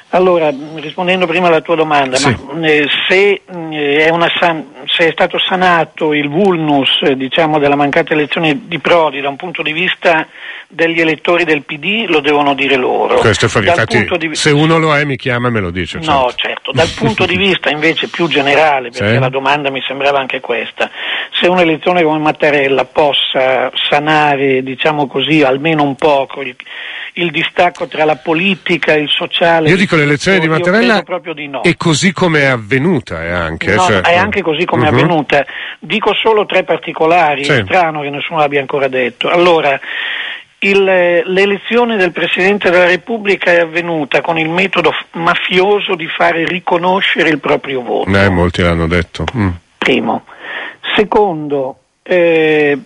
Allora, rispondendo prima alla tua domanda, sì. ma, eh, se, eh, è san- se, è stato sanato il vulnus eh, diciamo, della mancata elezione di Prodi da un punto di vista degli elettori del PD, lo devono dire loro. Questo è infatti, di... se uno lo è mi chiama e me lo dice. Certo. No, certo. Dal punto di vista invece più generale, perché sì. la domanda mi sembrava anche questa, se un'elezione come Mattarella possa sanare, diciamo così, almeno un poco il, il distacco tra la politica e il sociale. Io dico l'elezione di Mattarella di no. è così come è avvenuta, è anche. No, cioè, è anche così come uh-huh. è mhm. avvenuta. Dico solo tre particolari, sì. è strano che nessuno l'abbia ancora detto. Allora, il, l'elezione del Presidente della Repubblica è avvenuta con il metodo mafioso di fare riconoscere il proprio voto. Eh, molti l'hanno detto. Mm. Primo. Secondo, eh,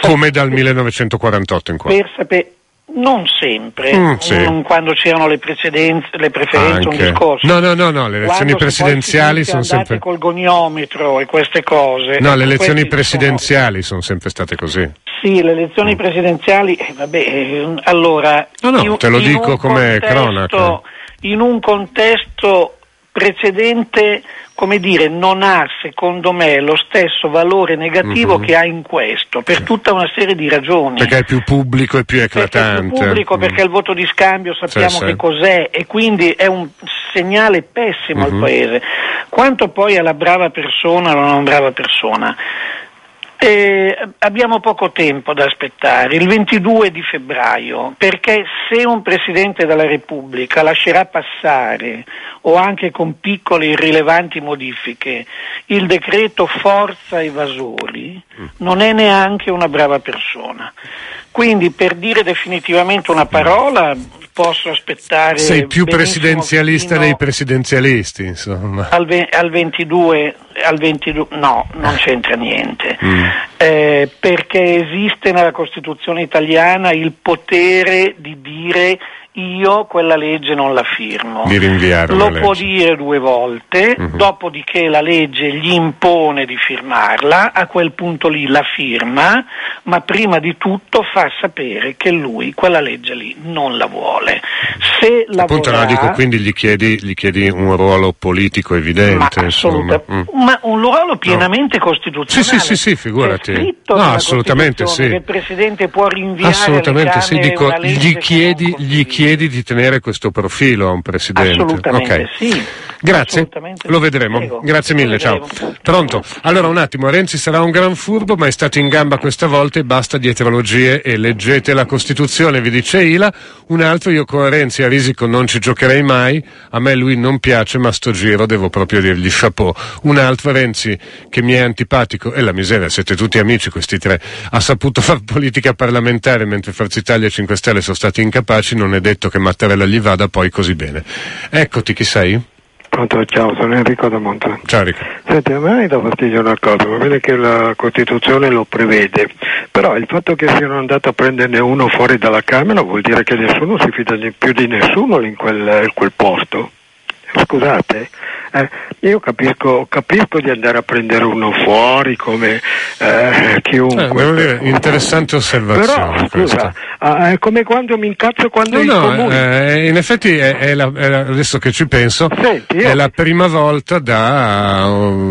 come dal 1948 in qua. Per sapere non sempre, mm, sì. non quando c'erano le, le preferenze, Anche. un discorso. No, no, no, no le elezioni quando presidenziali sono sempre. col goniometro e queste cose. No, le elezioni presidenziali sono... sono... sempre state così. Sì, le elezioni mm. presidenziali, eh, vabbè, eh, allora. No, no, in, te lo dico come cronaca. In un contesto precedente come dire, non ha secondo me lo stesso valore negativo mm-hmm. che ha in questo, per tutta una serie di ragioni. Perché è più pubblico e più eclatante. Perché è più pubblico, mm. perché il voto di scambio sappiamo sì, che sì. cos'è e quindi è un segnale pessimo mm-hmm. al mhm. Paese. Quanto poi alla brava persona o non brava persona, eh, abbiamo poco tempo da aspettare, il 22 di febbraio, perché se un Presidente della Repubblica lascerà passare, o anche con piccole irrilevanti modifiche, il decreto forza evasori, non è neanche una brava persona. Quindi per dire definitivamente una parola posso aspettare. Sei più presidenzialista dei presidenzialisti, insomma. Al, ve- al 22 al 22, no, non c'entra niente, mm. eh, perché esiste nella Costituzione italiana il potere di dire io quella legge non la firmo. Di rinviare Lo può dire due volte, uh-huh. dopodiché la legge gli impone di firmarla, a quel punto lì la firma, ma prima di tutto fa sapere che lui quella legge lì non la vuole. Se la Appunto, vorrà, no, dico, quindi gli chiedi, gli chiedi, un ruolo politico evidente. Ma, assoluta, mm. ma un ruolo pienamente no. costituzionale. Sì, sì, sì, sì figurati. No, assolutamente sì. Il Presidente può rinviare assolutamente sì, dico, gli chiedi, gli chiedi chiedi di tenere questo profilo a un presidente. Assolutamente okay. sì. Grazie, lo vedremo. Prego. Grazie mille, ciao. Pronto? Allora un attimo, Renzi sarà un gran furbo, ma è stato in gamba questa volta e basta dietrologie e leggete la Costituzione, vi dice Ila. Un altro, io con Renzi a risico non ci giocherei mai, a me lui non piace, ma sto giro devo proprio dirgli chapeau. Un altro, Renzi, che mi è antipatico, e la miseria, siete tutti amici questi tre, ha saputo fare politica parlamentare mentre Forza Italia e 5 Stelle sono stati incapaci, non è detto detto che Mattarella gli vada poi così bene. Eccoti, chi sei? Pronto, ciao, sono Enrico da Monza. Ciao Enrico. Senti, a me dà fastidio una cosa, va bene che la Costituzione lo prevede, però il fatto che siano andato a prenderne uno fuori dalla Camera vuol dire che nessuno si fida più di nessuno in quel, in quel posto. Scusate, eh, io capisco, capisco, di andare a prendere uno fuori come eh, chiunque. Eh, interessante osservazione. Però, scusa, ah, è come quando mi incazzo quando no, no eh, in effetti è, è, la, è la, adesso che ci penso, Senti, è la prima volta da,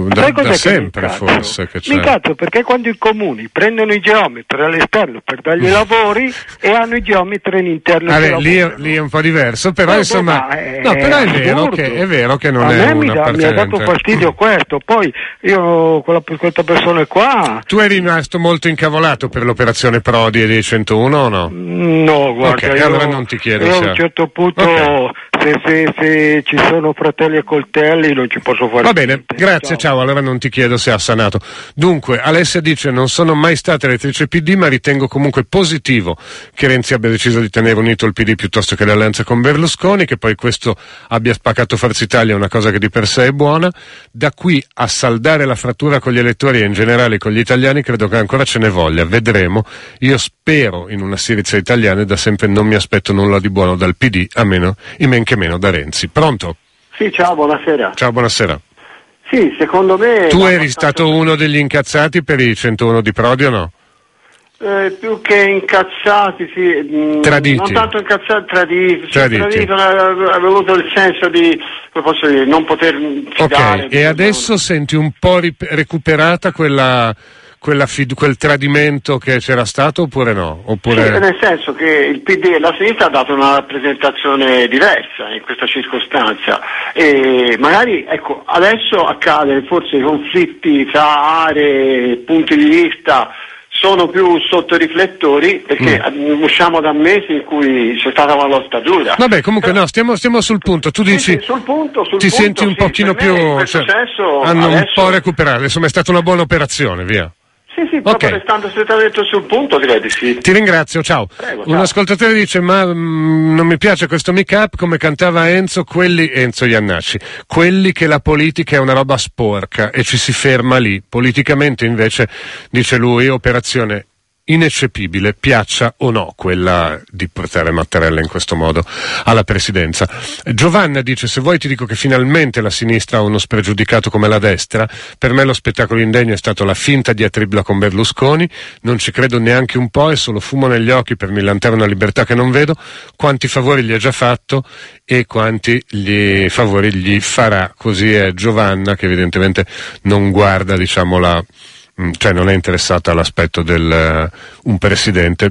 da, da sempre forse che c'è. Mi incazzo perché quando i comuni prendono i geometri all'esterno per dargli mm. lavori e hanno i geometri all'interno. Vabbè, lì, lì, è un po' diverso, però insomma, no, però è vero, che, è vero che non a è una da, mi ha dato fastidio questo. Poi io, quella, questa persona qua. Tu eri rimasto molto incavolato per l'operazione Prodi e dei 101 o no? No, guarda. Okay, io, allora non ti chiedo. Io a un certo punto, okay. se, se, se, ci sono fratelli e coltelli, non ci posso fare. Va bene, niente. grazie, ciao. ciao. Allora non ti chiedo se ha sanato. Dunque, Alessia dice: Non sono mai stata elettrice PD, ma ritengo comunque positivo che Renzi abbia deciso di tenere unito il PD piuttosto che l'alleanza con Berlusconi, che poi questo abbia spaccato Forza Italia è una cosa che di per sé è buona. Da qui a saldare la frattura con gli elettori e in generale con gli italiani credo che ancora ce ne voglia, vedremo. Io spero in una Sirizia italiana e da sempre non mi aspetto nulla di buono dal PD, a meno, in men che meno da Renzi. Pronto? Sì, ciao, buonasera. Ciao, buonasera. Sì, secondo me... Tu eri stato uno degli incazzati per i 101 di Prodi o no? Eh, più che incazzati, sì, mm, traditi. non tanto incazzati, traditi, traditi. tradito, avevo avuto il senso di dire, non poter fidare. Ok, e adesso senti un po' recuperata quella, quella fid- quel tradimento che c'era stato oppure no? Oppure... Sì, nel senso che il PD e la sinistra ha dato una rappresentazione diversa in questa circostanza e magari ecco, adesso accade forse conflitti tra aree, punti di vista sono più sotto riflettori perché mm. usciamo da mesi in cui c'è stata una lotta dura. Vabbè, comunque no, stiamo, stiamo sul punto. Tu dici sì, sul punto, sul ti punto, senti un sì, pochino più. Cioè, hanno adesso... un po' recuperato, insomma è stata una buona operazione, via. Sì, sì, proprio okay. restando strettamente sul punto direi di sì. Ti ringrazio, ciao. Prego, Un ascoltatore dice, ma mh, mm, non mi piace questo make-up come cantava Enzo, quelli, Enzo Iannacci, quelli che la politica è una roba sporca e ci si ferma lì. Politicamente invece, dice lui, operazione ineccepibile, piaccia o no, quella di portare Mattarella in questo modo alla presidenza. Giovanna dice, se vuoi ti dico che finalmente la sinistra ha uno spregiudicato come la destra, per me lo spettacolo indegno è stato la finta diatribla con Berlusconi, non ci credo neanche un po', è solo fumo negli occhi per millantare una libertà che non vedo, quanti favori gli ha già fatto e quanti gli favori gli farà, così è Giovanna che evidentemente non guarda, diciamo, la cioè non è interessata all'aspetto del uh, un presidente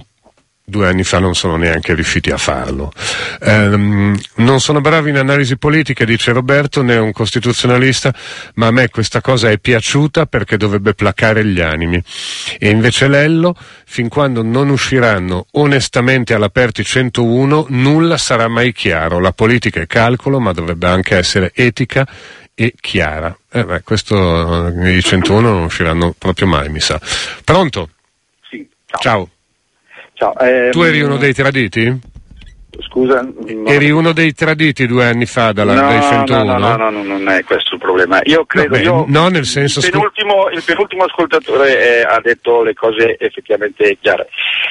due anni fa non sono neanche riusciti a farlo. Um, non sono bravo in analisi politica, dice Roberto, né un costituzionalista, ma a me questa cosa è piaciuta perché dovrebbe placare gli animi. E invece Lello, fin quando non usciranno onestamente all'aperti 101, nulla sarà mai chiaro. La politica è calcolo, ma dovrebbe anche essere etica e chiara. Eh beh, questo eh, i 101 non usciranno proprio mai, mi sa. Pronto? Sì, ciao. Ciao. ciao ehm... Tu eri uno dei traditi? Scusa, eri uno dei traditi due anni fa dalla, no, dai 101? No, no, no, no, non è questo il problema. Io credo. Vabbè, io, no, nel senso. Il penultimo, il penultimo ascoltatore eh, ha detto le cose effettivamente chiare.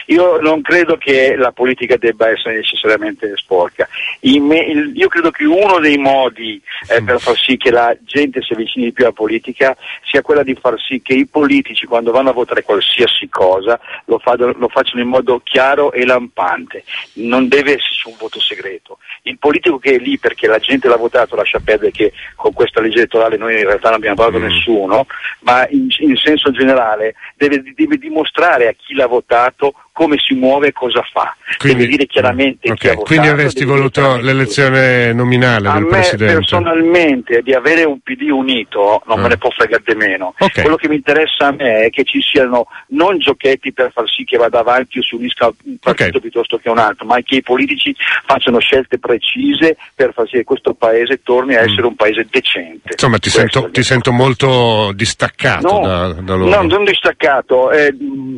Io non credo che la politica debba essere necessariamente sporca. Me, il, io credo che uno dei modi eh, per far sì che la gente si avvicini di più alla politica sia quella di far sì che i politici, quando vanno a votare qualsiasi cosa, lo, fa, lo facciano in modo chiaro e lampante. Non deve esserci un voto segreto. Il politico che è lì perché la gente l'ha votato lascia perdere che con questa legge elettorale noi in realtà non abbiamo parlato mm. nessuno, ma in, in senso generale deve, deve dimostrare a chi l'ha votato come si muove e cosa fa. Quindi, deve dire chiaramente okay. votato. Quindi avresti voluto l'elezione nominale a del me Presidente? personalmente di avere un PD unito non ah. me ne può fregare di meno. Okay. Quello che mi interessa a me è che ci siano non giochetti per far sì che vada avanti o si unisca un partito okay. piuttosto che un altro, ma che i politici facciano scelte precise per far sì che questo paese torni a mm. essere mm. un paese decente. Insomma ti, sento, ti sento, molto distaccato no, da, da loro. No, non distaccato, eh,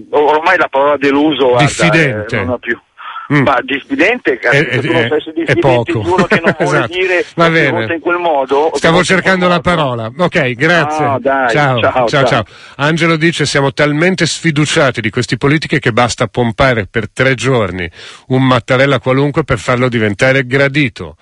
ormai la parola deluso diffidente. non ha più. Mm. Ma diffidente, è, è, tu non sei diffidente poco. uno che non vuole esatto. dire Va bene. in quel modo. Stavo cercando la parola. Ok, grazie. No, dai, ciao, ciao, ciao, ciao. Angelo dice siamo talmente sfiduciati di questi politiche che basta pompare per tre giorni un Mattarella qualunque per farlo diventare gradito.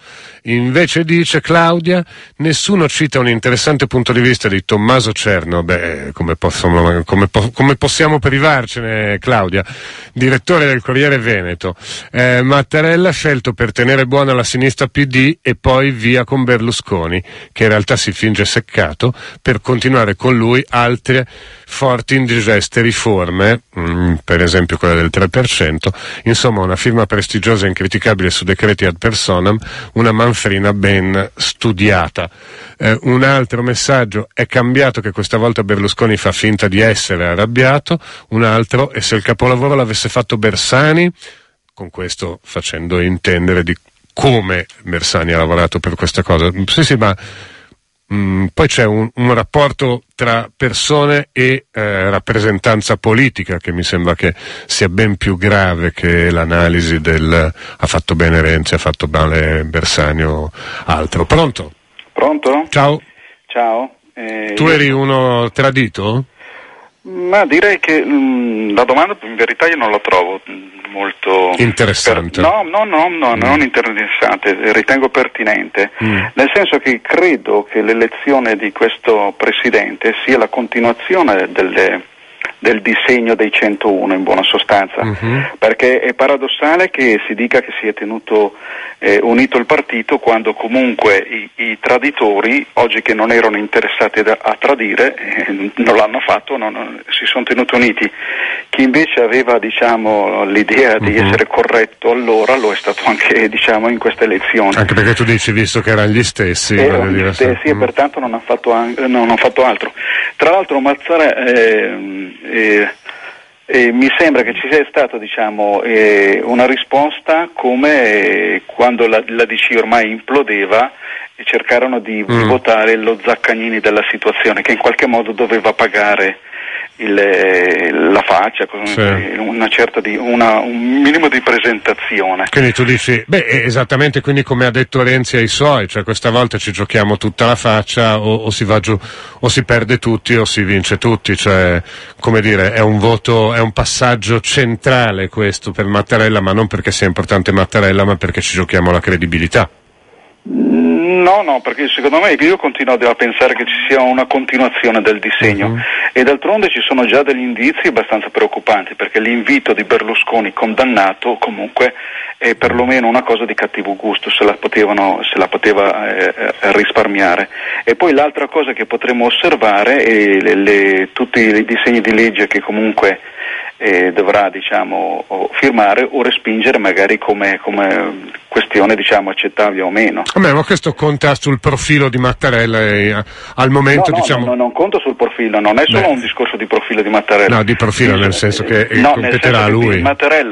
Invece dice Claudia, nessuno cita un interessante punto di vista di Tommaso Cerno, beh, come, possiamo, come, come possiamo privarcene Claudia, direttore del Corriere Veneto eh, Mattarella scelto per tenere buona la sinistra PD e poi via con Berlusconi, che in realtà si finge seccato, per continuare con lui altre forti indigeste riforme, mh, mm, per esempio quella del 3%, insomma una firma prestigiosa e incriticabile su decreti ad personam, una manfrina ben studiata. Eh, un altro messaggio è cambiato che questa volta Berlusconi fa finta di essere arrabbiato, un altro e se il capolavoro l'avesse fatto Bersani, con questo facendo intendere di come Bersani ha lavorato per questa cosa. Sì, sì, ma mh, mm, poi c'è un, un, rapporto tra persone e eh, rappresentanza politica che mi sembra che sia ben più grave che l'analisi del ha fatto bene Renzi, ha fatto male Bersani o altro. Pronto? Pronto? Ciao. Ciao. Eh, tu eri uno tradito? Ma direi che mh, mm, la domanda in verità io non la trovo molto interessante. Per, no, no, no, no mm. non interessante, ritengo pertinente, mm. nel senso che credo che l'elezione di questo presidente sia la continuazione delle del disegno dei 101 in buona sostanza, uh-huh. perché è paradossale che si dica che si è tenuto eh, unito il partito quando comunque i, i, traditori, oggi che non erano interessati da, a tradire, eh, non l'hanno fatto, non, non, si sono tenuti uniti. Chi invece aveva diciamo, l'idea uh-huh. di mhm. essere corretto allora lo è stato anche diciamo, in questa elezione. Anche perché tu dici visto che erano gli stessi. Erano gli stessi e mm. pertanto non hanno fatto, non fatto, altro. Tra l'altro Mazzara... Eh, eh, eh, mi sembra che ci sia stata diciamo, eh, una risposta come eh, quando la, la, DC ormai implodeva e cercarono di mm. votare lo Zaccagnini della situazione che in qualche modo doveva pagare il, eh, la faccia, sì. una certa di, una, un minimo di presentazione. Quindi tu dici, beh, esattamente quindi come ha detto Renzi ai suoi, cioè questa volta ci giochiamo tutta la faccia o, o si va giù, o si perde tutti o si vince tutti, cioè, come dire, è un voto, è un passaggio centrale questo per Mattarella, ma non perché sia importante Mattarella, ma perché ci giochiamo la credibilità. No, no, perché secondo me io continuo a pensare che ci sia una continuazione del disegno uh-huh. e d'altronde ci sono già degli indizi abbastanza preoccupanti perché l'invito di Berlusconi condannato comunque è perlomeno una cosa di cattivo gusto se la, potevano, se la poteva eh, risparmiare. E poi l'altra cosa che potremmo osservare è le, le, tutti i disegni di legge che comunque eh, dovrà diciamo, o firmare o respingere magari come, come questione diciamo, accettabile o meno. Vabbè, ma questo conta sul profilo di Mattarella e, eh, al momento no, no, diciamo... no, non conta sul profilo, non è solo Beh. un discorso di profilo di Mattarella. No, di profilo nel senso che eh, no, competerà a lui,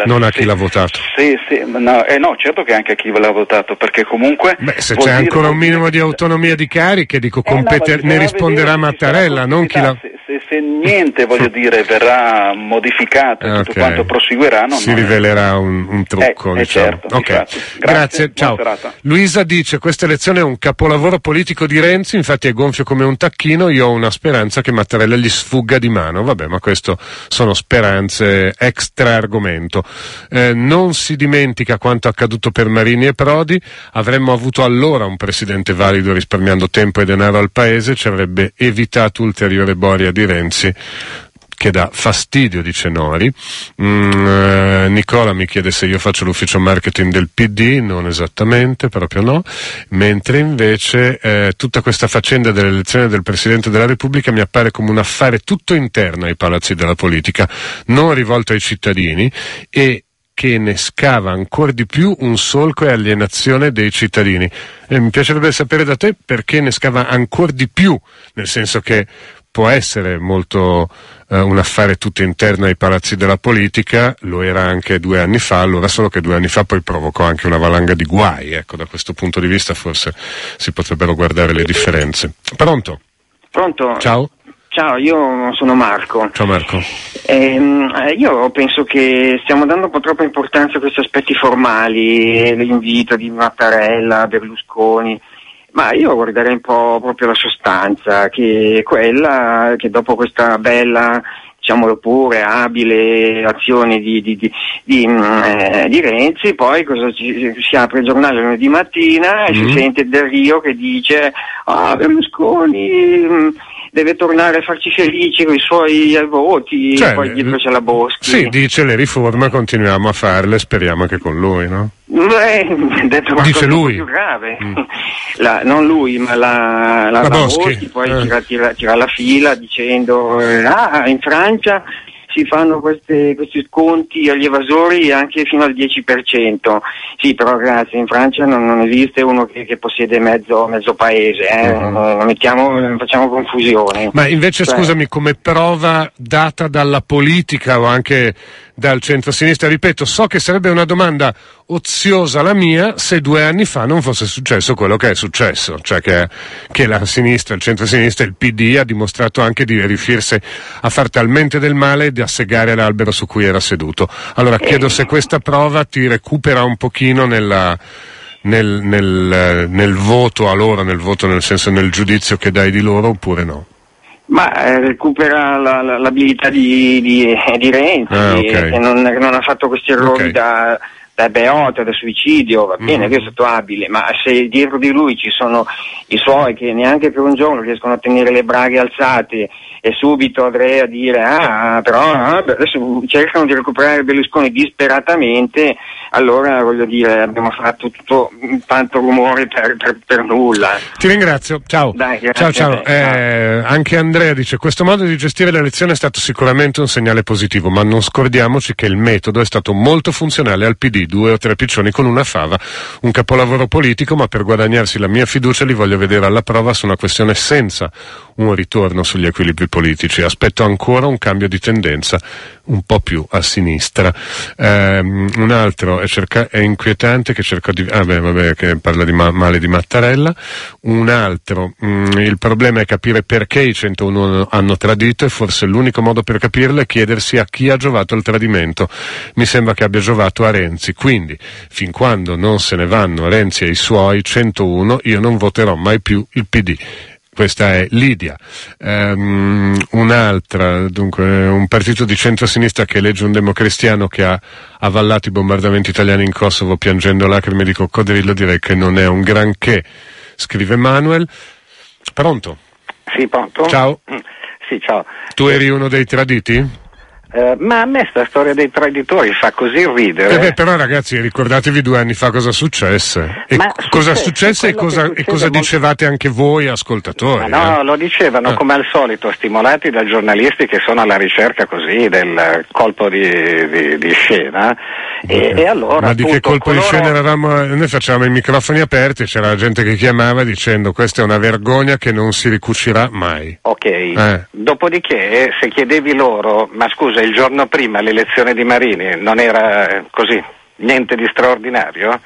non a chi l'ha votato. Sì, sì, no, eh, no, certo che anche a chi l'ha votato, perché comunque... Beh, se c'è ancora un minimo di autonomia di cariche, dico, eh, compete... ne risponderà Mattarella, non chi l'ha... Se, se, niente, voglio dire, verrà modificato e okay. tutto quanto proseguirà, non si rivelerà è... un, un, trucco. Eh, diciamo. certo, okay. Grazie, Grazie ciao. Luisa dice: Questa elezione è un capolavoro politico di Renzi, infatti è gonfio come un tacchino. Io ho una speranza che Mattarella gli sfugga di mano. Vabbè, ma questo sono speranze extra argomento. Eh, non si dimentica quanto accaduto per Marini e Prodi. Avremmo avuto allora un presidente valido risparmiando tempo e denaro al paese, ci avrebbe evitato ulteriore boria di Renzi che dà fastidio, dice Nori. Mm, eh, Nicola mi chiede se io faccio l'ufficio marketing del PD, non esattamente, proprio no, mentre invece eh, tutta questa faccenda dell'elezione del Presidente della Repubblica mi appare come un affare tutto interno ai palazzi della politica, non rivolto ai cittadini e che ne scava ancora di più un solco e alienazione dei cittadini. E mi piacerebbe sapere da te perché ne scava ancora di più, nel senso che può essere molto eh, un affare tutto interno ai palazzi della politica, lo era anche due anni fa, allora solo che due anni fa poi provocò anche una valanga di guai, ecco, da questo punto di vista forse si potrebbero guardare le differenze. Pronto? Pronto? Ciao. Ciao, io sono Marco. Ciao Marco. Ehm, eh, io penso che stiamo dando un po' troppa importanza a questi aspetti formali, l'invito di Mattarella, Berlusconi, ma io guarderei un po' proprio la sostanza, che è quella che dopo questa bella diciamolo pure, abile azione di, di, di, di, mm, eh, Renzi, poi ci, si apre il giornale lunedì mattina e mm. si sente Del Rio che dice ah Berlusconi mm, deve tornare a farci felici con i suoi voti, cioè, poi dietro c'è la Boschi. Sì, dice le riforme continuiamo a farle, speriamo anche con lui, no? Beh, detto dice lui. più grave, mm. la, non lui, ma la, la, la, la Boschi. Boschi poi eh. tira, tira, tira, la fila dicendo eh, ah, in Francia si fanno queste, questi sconti agli evasori anche fino al 10%. Sì, però grazie, in Francia non, non esiste uno che, che possiede mezzo, mezzo paese, eh? uh-huh. non, mettiamo, facciamo confusione. Ma invece cioè, scusami, come prova data dalla politica o anche dal centro-sinistra, ripeto, so che sarebbe una domanda oziosa la mia se due anni fa non fosse successo quello che è successo, cioè che, che la sinistra, il centro-sinistra, il PD ha dimostrato anche di riuscirsi a far talmente del male da segare l'albero su cui era seduto. Allora chiedo se questa prova ti recupera un pochino nella, nel, nel, nel voto a loro, nel voto nel senso nel giudizio che dai di loro oppure no? Ma eh, recupera la, la, l'abilità di, di, di Renzi, ah, okay. che non, non, ha fatto questi errori okay. da da beota, da suicidio, va bene, mm. lui è stato abile, ma se dietro di lui ci sono i suoi che neanche per un giorno riescono a tenere le braghe alzate e subito andrei a dire ah però ah, adesso cercano di recuperare Berlusconi disperatamente allora voglio dire abbiamo fatto tutto tanto rumore per, per, per nulla. Ti ringrazio ciao. Dai, ciao ciao, eh, anche Andrea dice questo modo di gestire l'elezione è stato sicuramente un segnale positivo ma non scordiamoci che il metodo è stato molto funzionale al PD due o tre piccioni con una fava un capolavoro politico ma per guadagnarsi la mia fiducia li voglio vedere alla prova su una questione senza un ritorno sugli equilibri politici. Aspetto ancora un cambio di tendenza un po' più a sinistra. Um, un altro è, cerca- è, inquietante che cerca di... Ah beh, vabbè, che parla di ma- male di Mattarella. Un altro, um, il problema è capire perché i 101 hanno tradito e forse l'unico modo per capirlo è chiedersi a chi ha giovato il tradimento. Mi sembra che abbia giovato a Renzi. Quindi, fin quando non se ne vanno Renzi e i suoi 101, io non voterò mai più il PD questa è Lidia. Um, un'altra, dunque, un partito di centrosinistra che elegge un democristiano che ha avallato i bombardamenti italiani in Kosovo piangendo lacrime di coccodrillo, direi che non è un granché, scrive Manuel. Pronto? Sì, pronto? Ciao. Mm, sì, ciao. Tu eri uno dei traditi? Eh, ma a me sta storia dei traditori fa così ridere. Eh beh, però ragazzi, ricordatevi due anni fa cosa successe. E ma cosa successe, e cosa, e cosa dicevate anche voi ascoltatori? Ma no, eh? lo dicevano eh. come al solito, stimolati da giornalisti che sono alla ricerca così del colpo di, di, di scena. E, e, allora, ma di che colpo coloro... di scena eravamo? Noi facevamo i microfoni aperti, c'era gente che chiamava dicendo questa è una vergogna che non si ricucirà mai. Ok, eh. dopodiché se chiedevi loro, ma scusa, scusa, il giorno prima l'elezione di Marini non era così, niente di straordinario?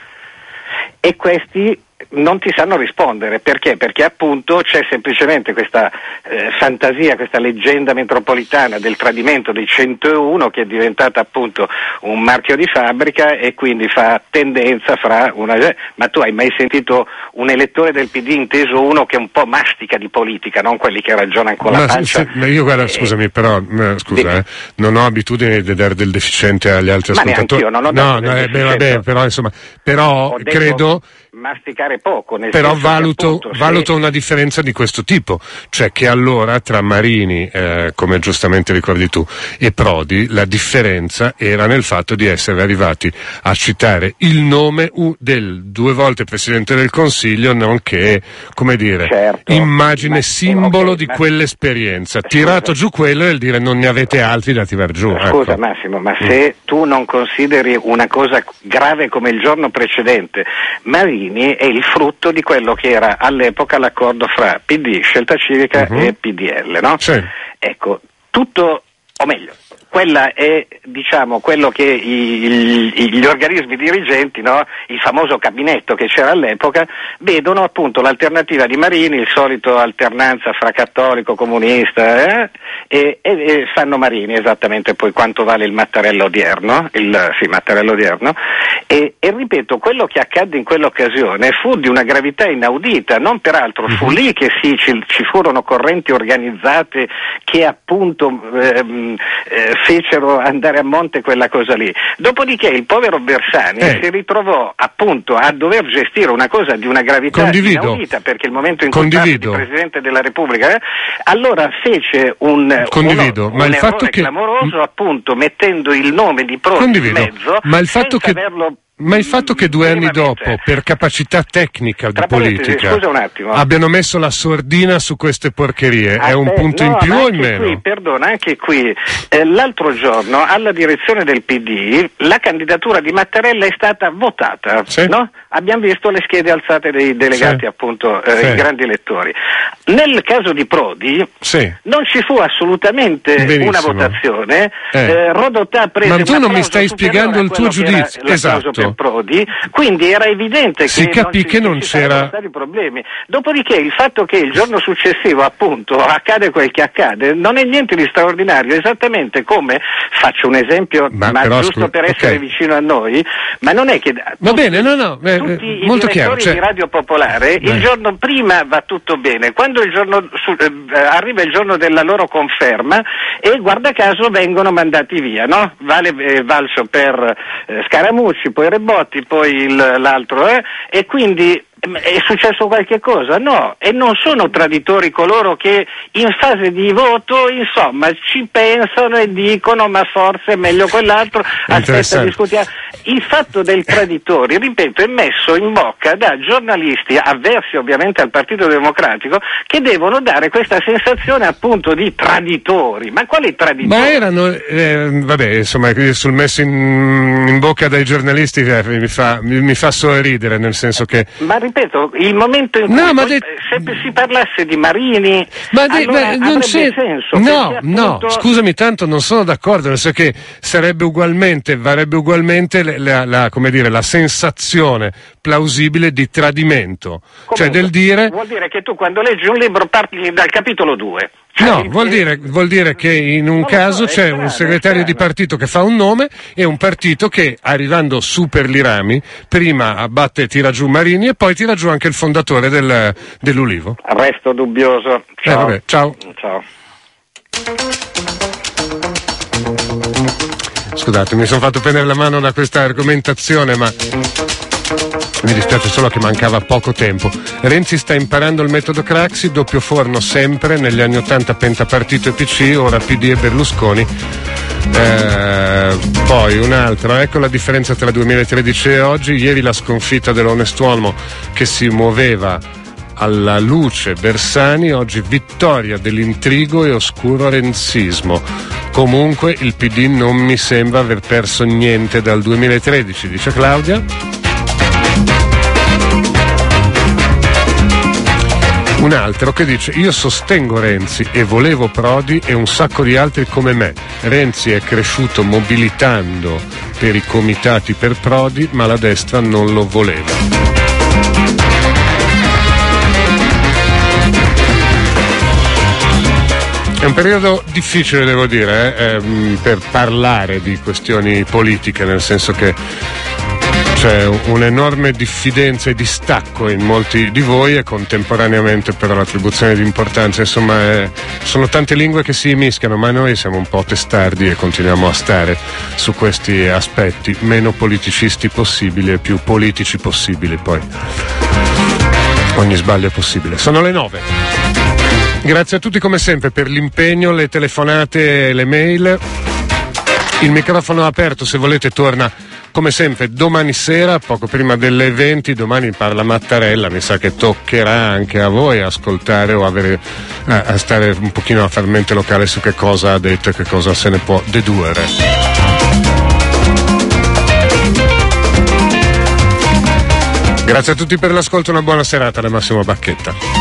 E questi non ti sanno rispondere. Perché? Perché appunto c'è semplicemente questa eh, fantasia, questa leggenda metropolitana del tradimento dei 101 che è diventata appunto un marchio di fabbrica e quindi fa tendenza fra una... Ma tu hai mai sentito un elettore del PD inteso uno che un po' mastica di politica, non quelli che ragionano con la pancia? Se, io guarda, scusami, però, eh, scusa, eh, non ho abitudine di dare del deficiente agli altri ma ascoltatori. Io non ho no, no, eh, beh, vabbè, però insomma, però credo masticare poco. Però valuto, appunto, valuto una differenza di questo tipo, cioè che allora tra Marini, eh, come giustamente ricordi tu, e Prodi la differenza era nel fatto di essere arrivati a citare il nome del due volte Presidente del Consiglio, nonché, come dire, certo. immagine ma, simbolo okay, di ma, quell'esperienza. Tirato giù quello e il dire non ne avete altri da tirar giù. Scusa ecco. Massimo, ma mm. se tu non consideri una cosa grave come il giorno precedente, Marini è il frutto di quello che era all'epoca l'accordo fra PD, Scelta Civica uh-huh. e PDL, no? Sì. Ecco, tutto, o meglio, quella è diciamo, quello che i, i, gli organismi dirigenti, no? il famoso gabinetto che c'era all'epoca, vedono appunto l'alternativa di Marini, il solito alternanza fra cattolico, comunista, eh? e, e, e, fanno Marini esattamente poi quanto vale il Mattarello odierno, il, sì, Mattarello odierno e, e, ripeto, quello che accadde in quell'occasione fu di una gravità inaudita, non peraltro fu mhm. lì che sì, ci, ci, furono correnti organizzate che appunto ehm, eh, fecero andare a monte quella cosa lì. Dopodiché il povero Bersani eh. si ritrovò appunto a dover gestire una cosa di una gravità Condivido. inaudita perché il momento in cui il Presidente della Repubblica, eh, allora fece un, Condivido. uno, ma un il fatto che... clamoroso appunto mettendo il nome di Prodi Condivido. in mezzo ma il fatto che... averlo ma il fatto che due anni dopo, per capacità tecnica di politica, abbiano messo la sordina su queste porcherie, ah, è un eh, punto no, in più o in meno? Qui, perdona, anche qui, eh, l'altro giorno alla direzione del PD la candidatura di Mattarella è stata votata, sì. no? Abbiamo visto le schede alzate dei delegati, sì. appunto, eh, sì. i grandi elettori. Nel caso di Prodi non ci fu assolutamente Benissimo. una votazione, eh. eh, Rodotà prese Ma tu non mi stai spiegando il tuo giudizio, esatto. Prodi, quindi era evidente Si che capì non che non c'era- stati problemi. Dopodiché il fatto che il giorno successivo appunto accade quel che accade non è niente di straordinario, esattamente come faccio un esempio, Ma ma, però, giusto per essere vicino a noi, ma non è che Va tutti- bene, no, no, eh, tutti eh, i molto direttori chiaro. cioè- di Radio Popolare Beh. il giorno prima va tutto bene, quando il giorno su- eh, arriva il giorno della loro conferma e guarda caso vengono mandati via, no? Vale eh, valso per eh, Scaramucci, poi Rebotti, poi il- l'altro, eh? e quindi è successo qualche cosa? No, e non sono traditori coloro che in fase di voto, insomma, ci pensano e dicono ma forse è meglio quell'altro, aspetta discutiamo. Il fatto del traditori, ripeto, è messo in bocca da giornalisti avversi ovviamente al Partito Democratico che devono dare questa sensazione appunto di traditori. Ma quali traditori? Ma erano, eh, vabbè, insomma, sul messo in, in bocca dai giornalisti eh, mi, fa, mi, mi fa sorridere, nel senso che... Ma ripeto, il momento in cui No, poi, de- se si parlasse di Marini, Ma, de- allora ma non c'è. senso. No, no, appunto- scusami, tanto non sono d'accordo, nel senso che sarebbe ugualmente, varrebbe ugualmente la, la- come dire, la sensazione plausibile di tradimento. cioè Comunque, del dire. Vuol dire che tu quando leggi un libro parti dal capitolo 2. No, vuol dire, vuol dire che in un caso c'è un segretario di partito che fa un nome e un partito che, arrivando su per i rami, prima abbatte e tira giù Marini e poi tira giù anche il fondatore del- dell'Ulivo. Resto dubbioso. Eh, Ciao. vabbè, ciao. Ciao. Scusate, mi sono fatto prendere la mano da questa argomentazione, ma mi dispiace solo che mancava poco tempo. Renzi sta imparando il metodo Craxi, doppio forno sempre, negli anni 80 pentapartito e PC, ora PD e Berlusconi. Eh, poi un altro, ecco la differenza tra 2013 e oggi. Ieri la sconfitta dell'onest'uomo che si muoveva alla luce Bersani, oggi vittoria dell'intrigo e oscuro renzismo. Comunque il PD non mi sembra aver perso niente dal 2013, dice Claudia. un altro che dice io sostengo Renzi e volevo Prodi e un sacco di altri come me. Renzi è cresciuto mobilitando per i comitati per Prodi ma la destra non lo voleva. È un periodo difficile, devo dire, eh, ehm, per parlare di questioni politiche, nel senso che c'è un'enorme diffidenza e distacco in molti di voi e contemporaneamente però l'attribuzione di importanza, insomma è, sono tante lingue che si mischiano, ma noi siamo un po' testardi e continuiamo a stare su questi aspetti, meno politicisti possibili e più politici possibili poi. Ogni sbaglio è possibile. Sono le nove. Grazie a tutti come sempre per l'impegno, le telefonate le mail. Il microfono è aperto, se volete torna come sempre domani sera, poco prima delle 20, domani parla Mattarella, mi sa che toccherà anche a voi ascoltare o avere, a, a stare un pochino a far mente locale su che cosa ha detto e che cosa se ne può dedurre. Grazie a tutti per l'ascolto, una buona serata da Massimo Bacchetta.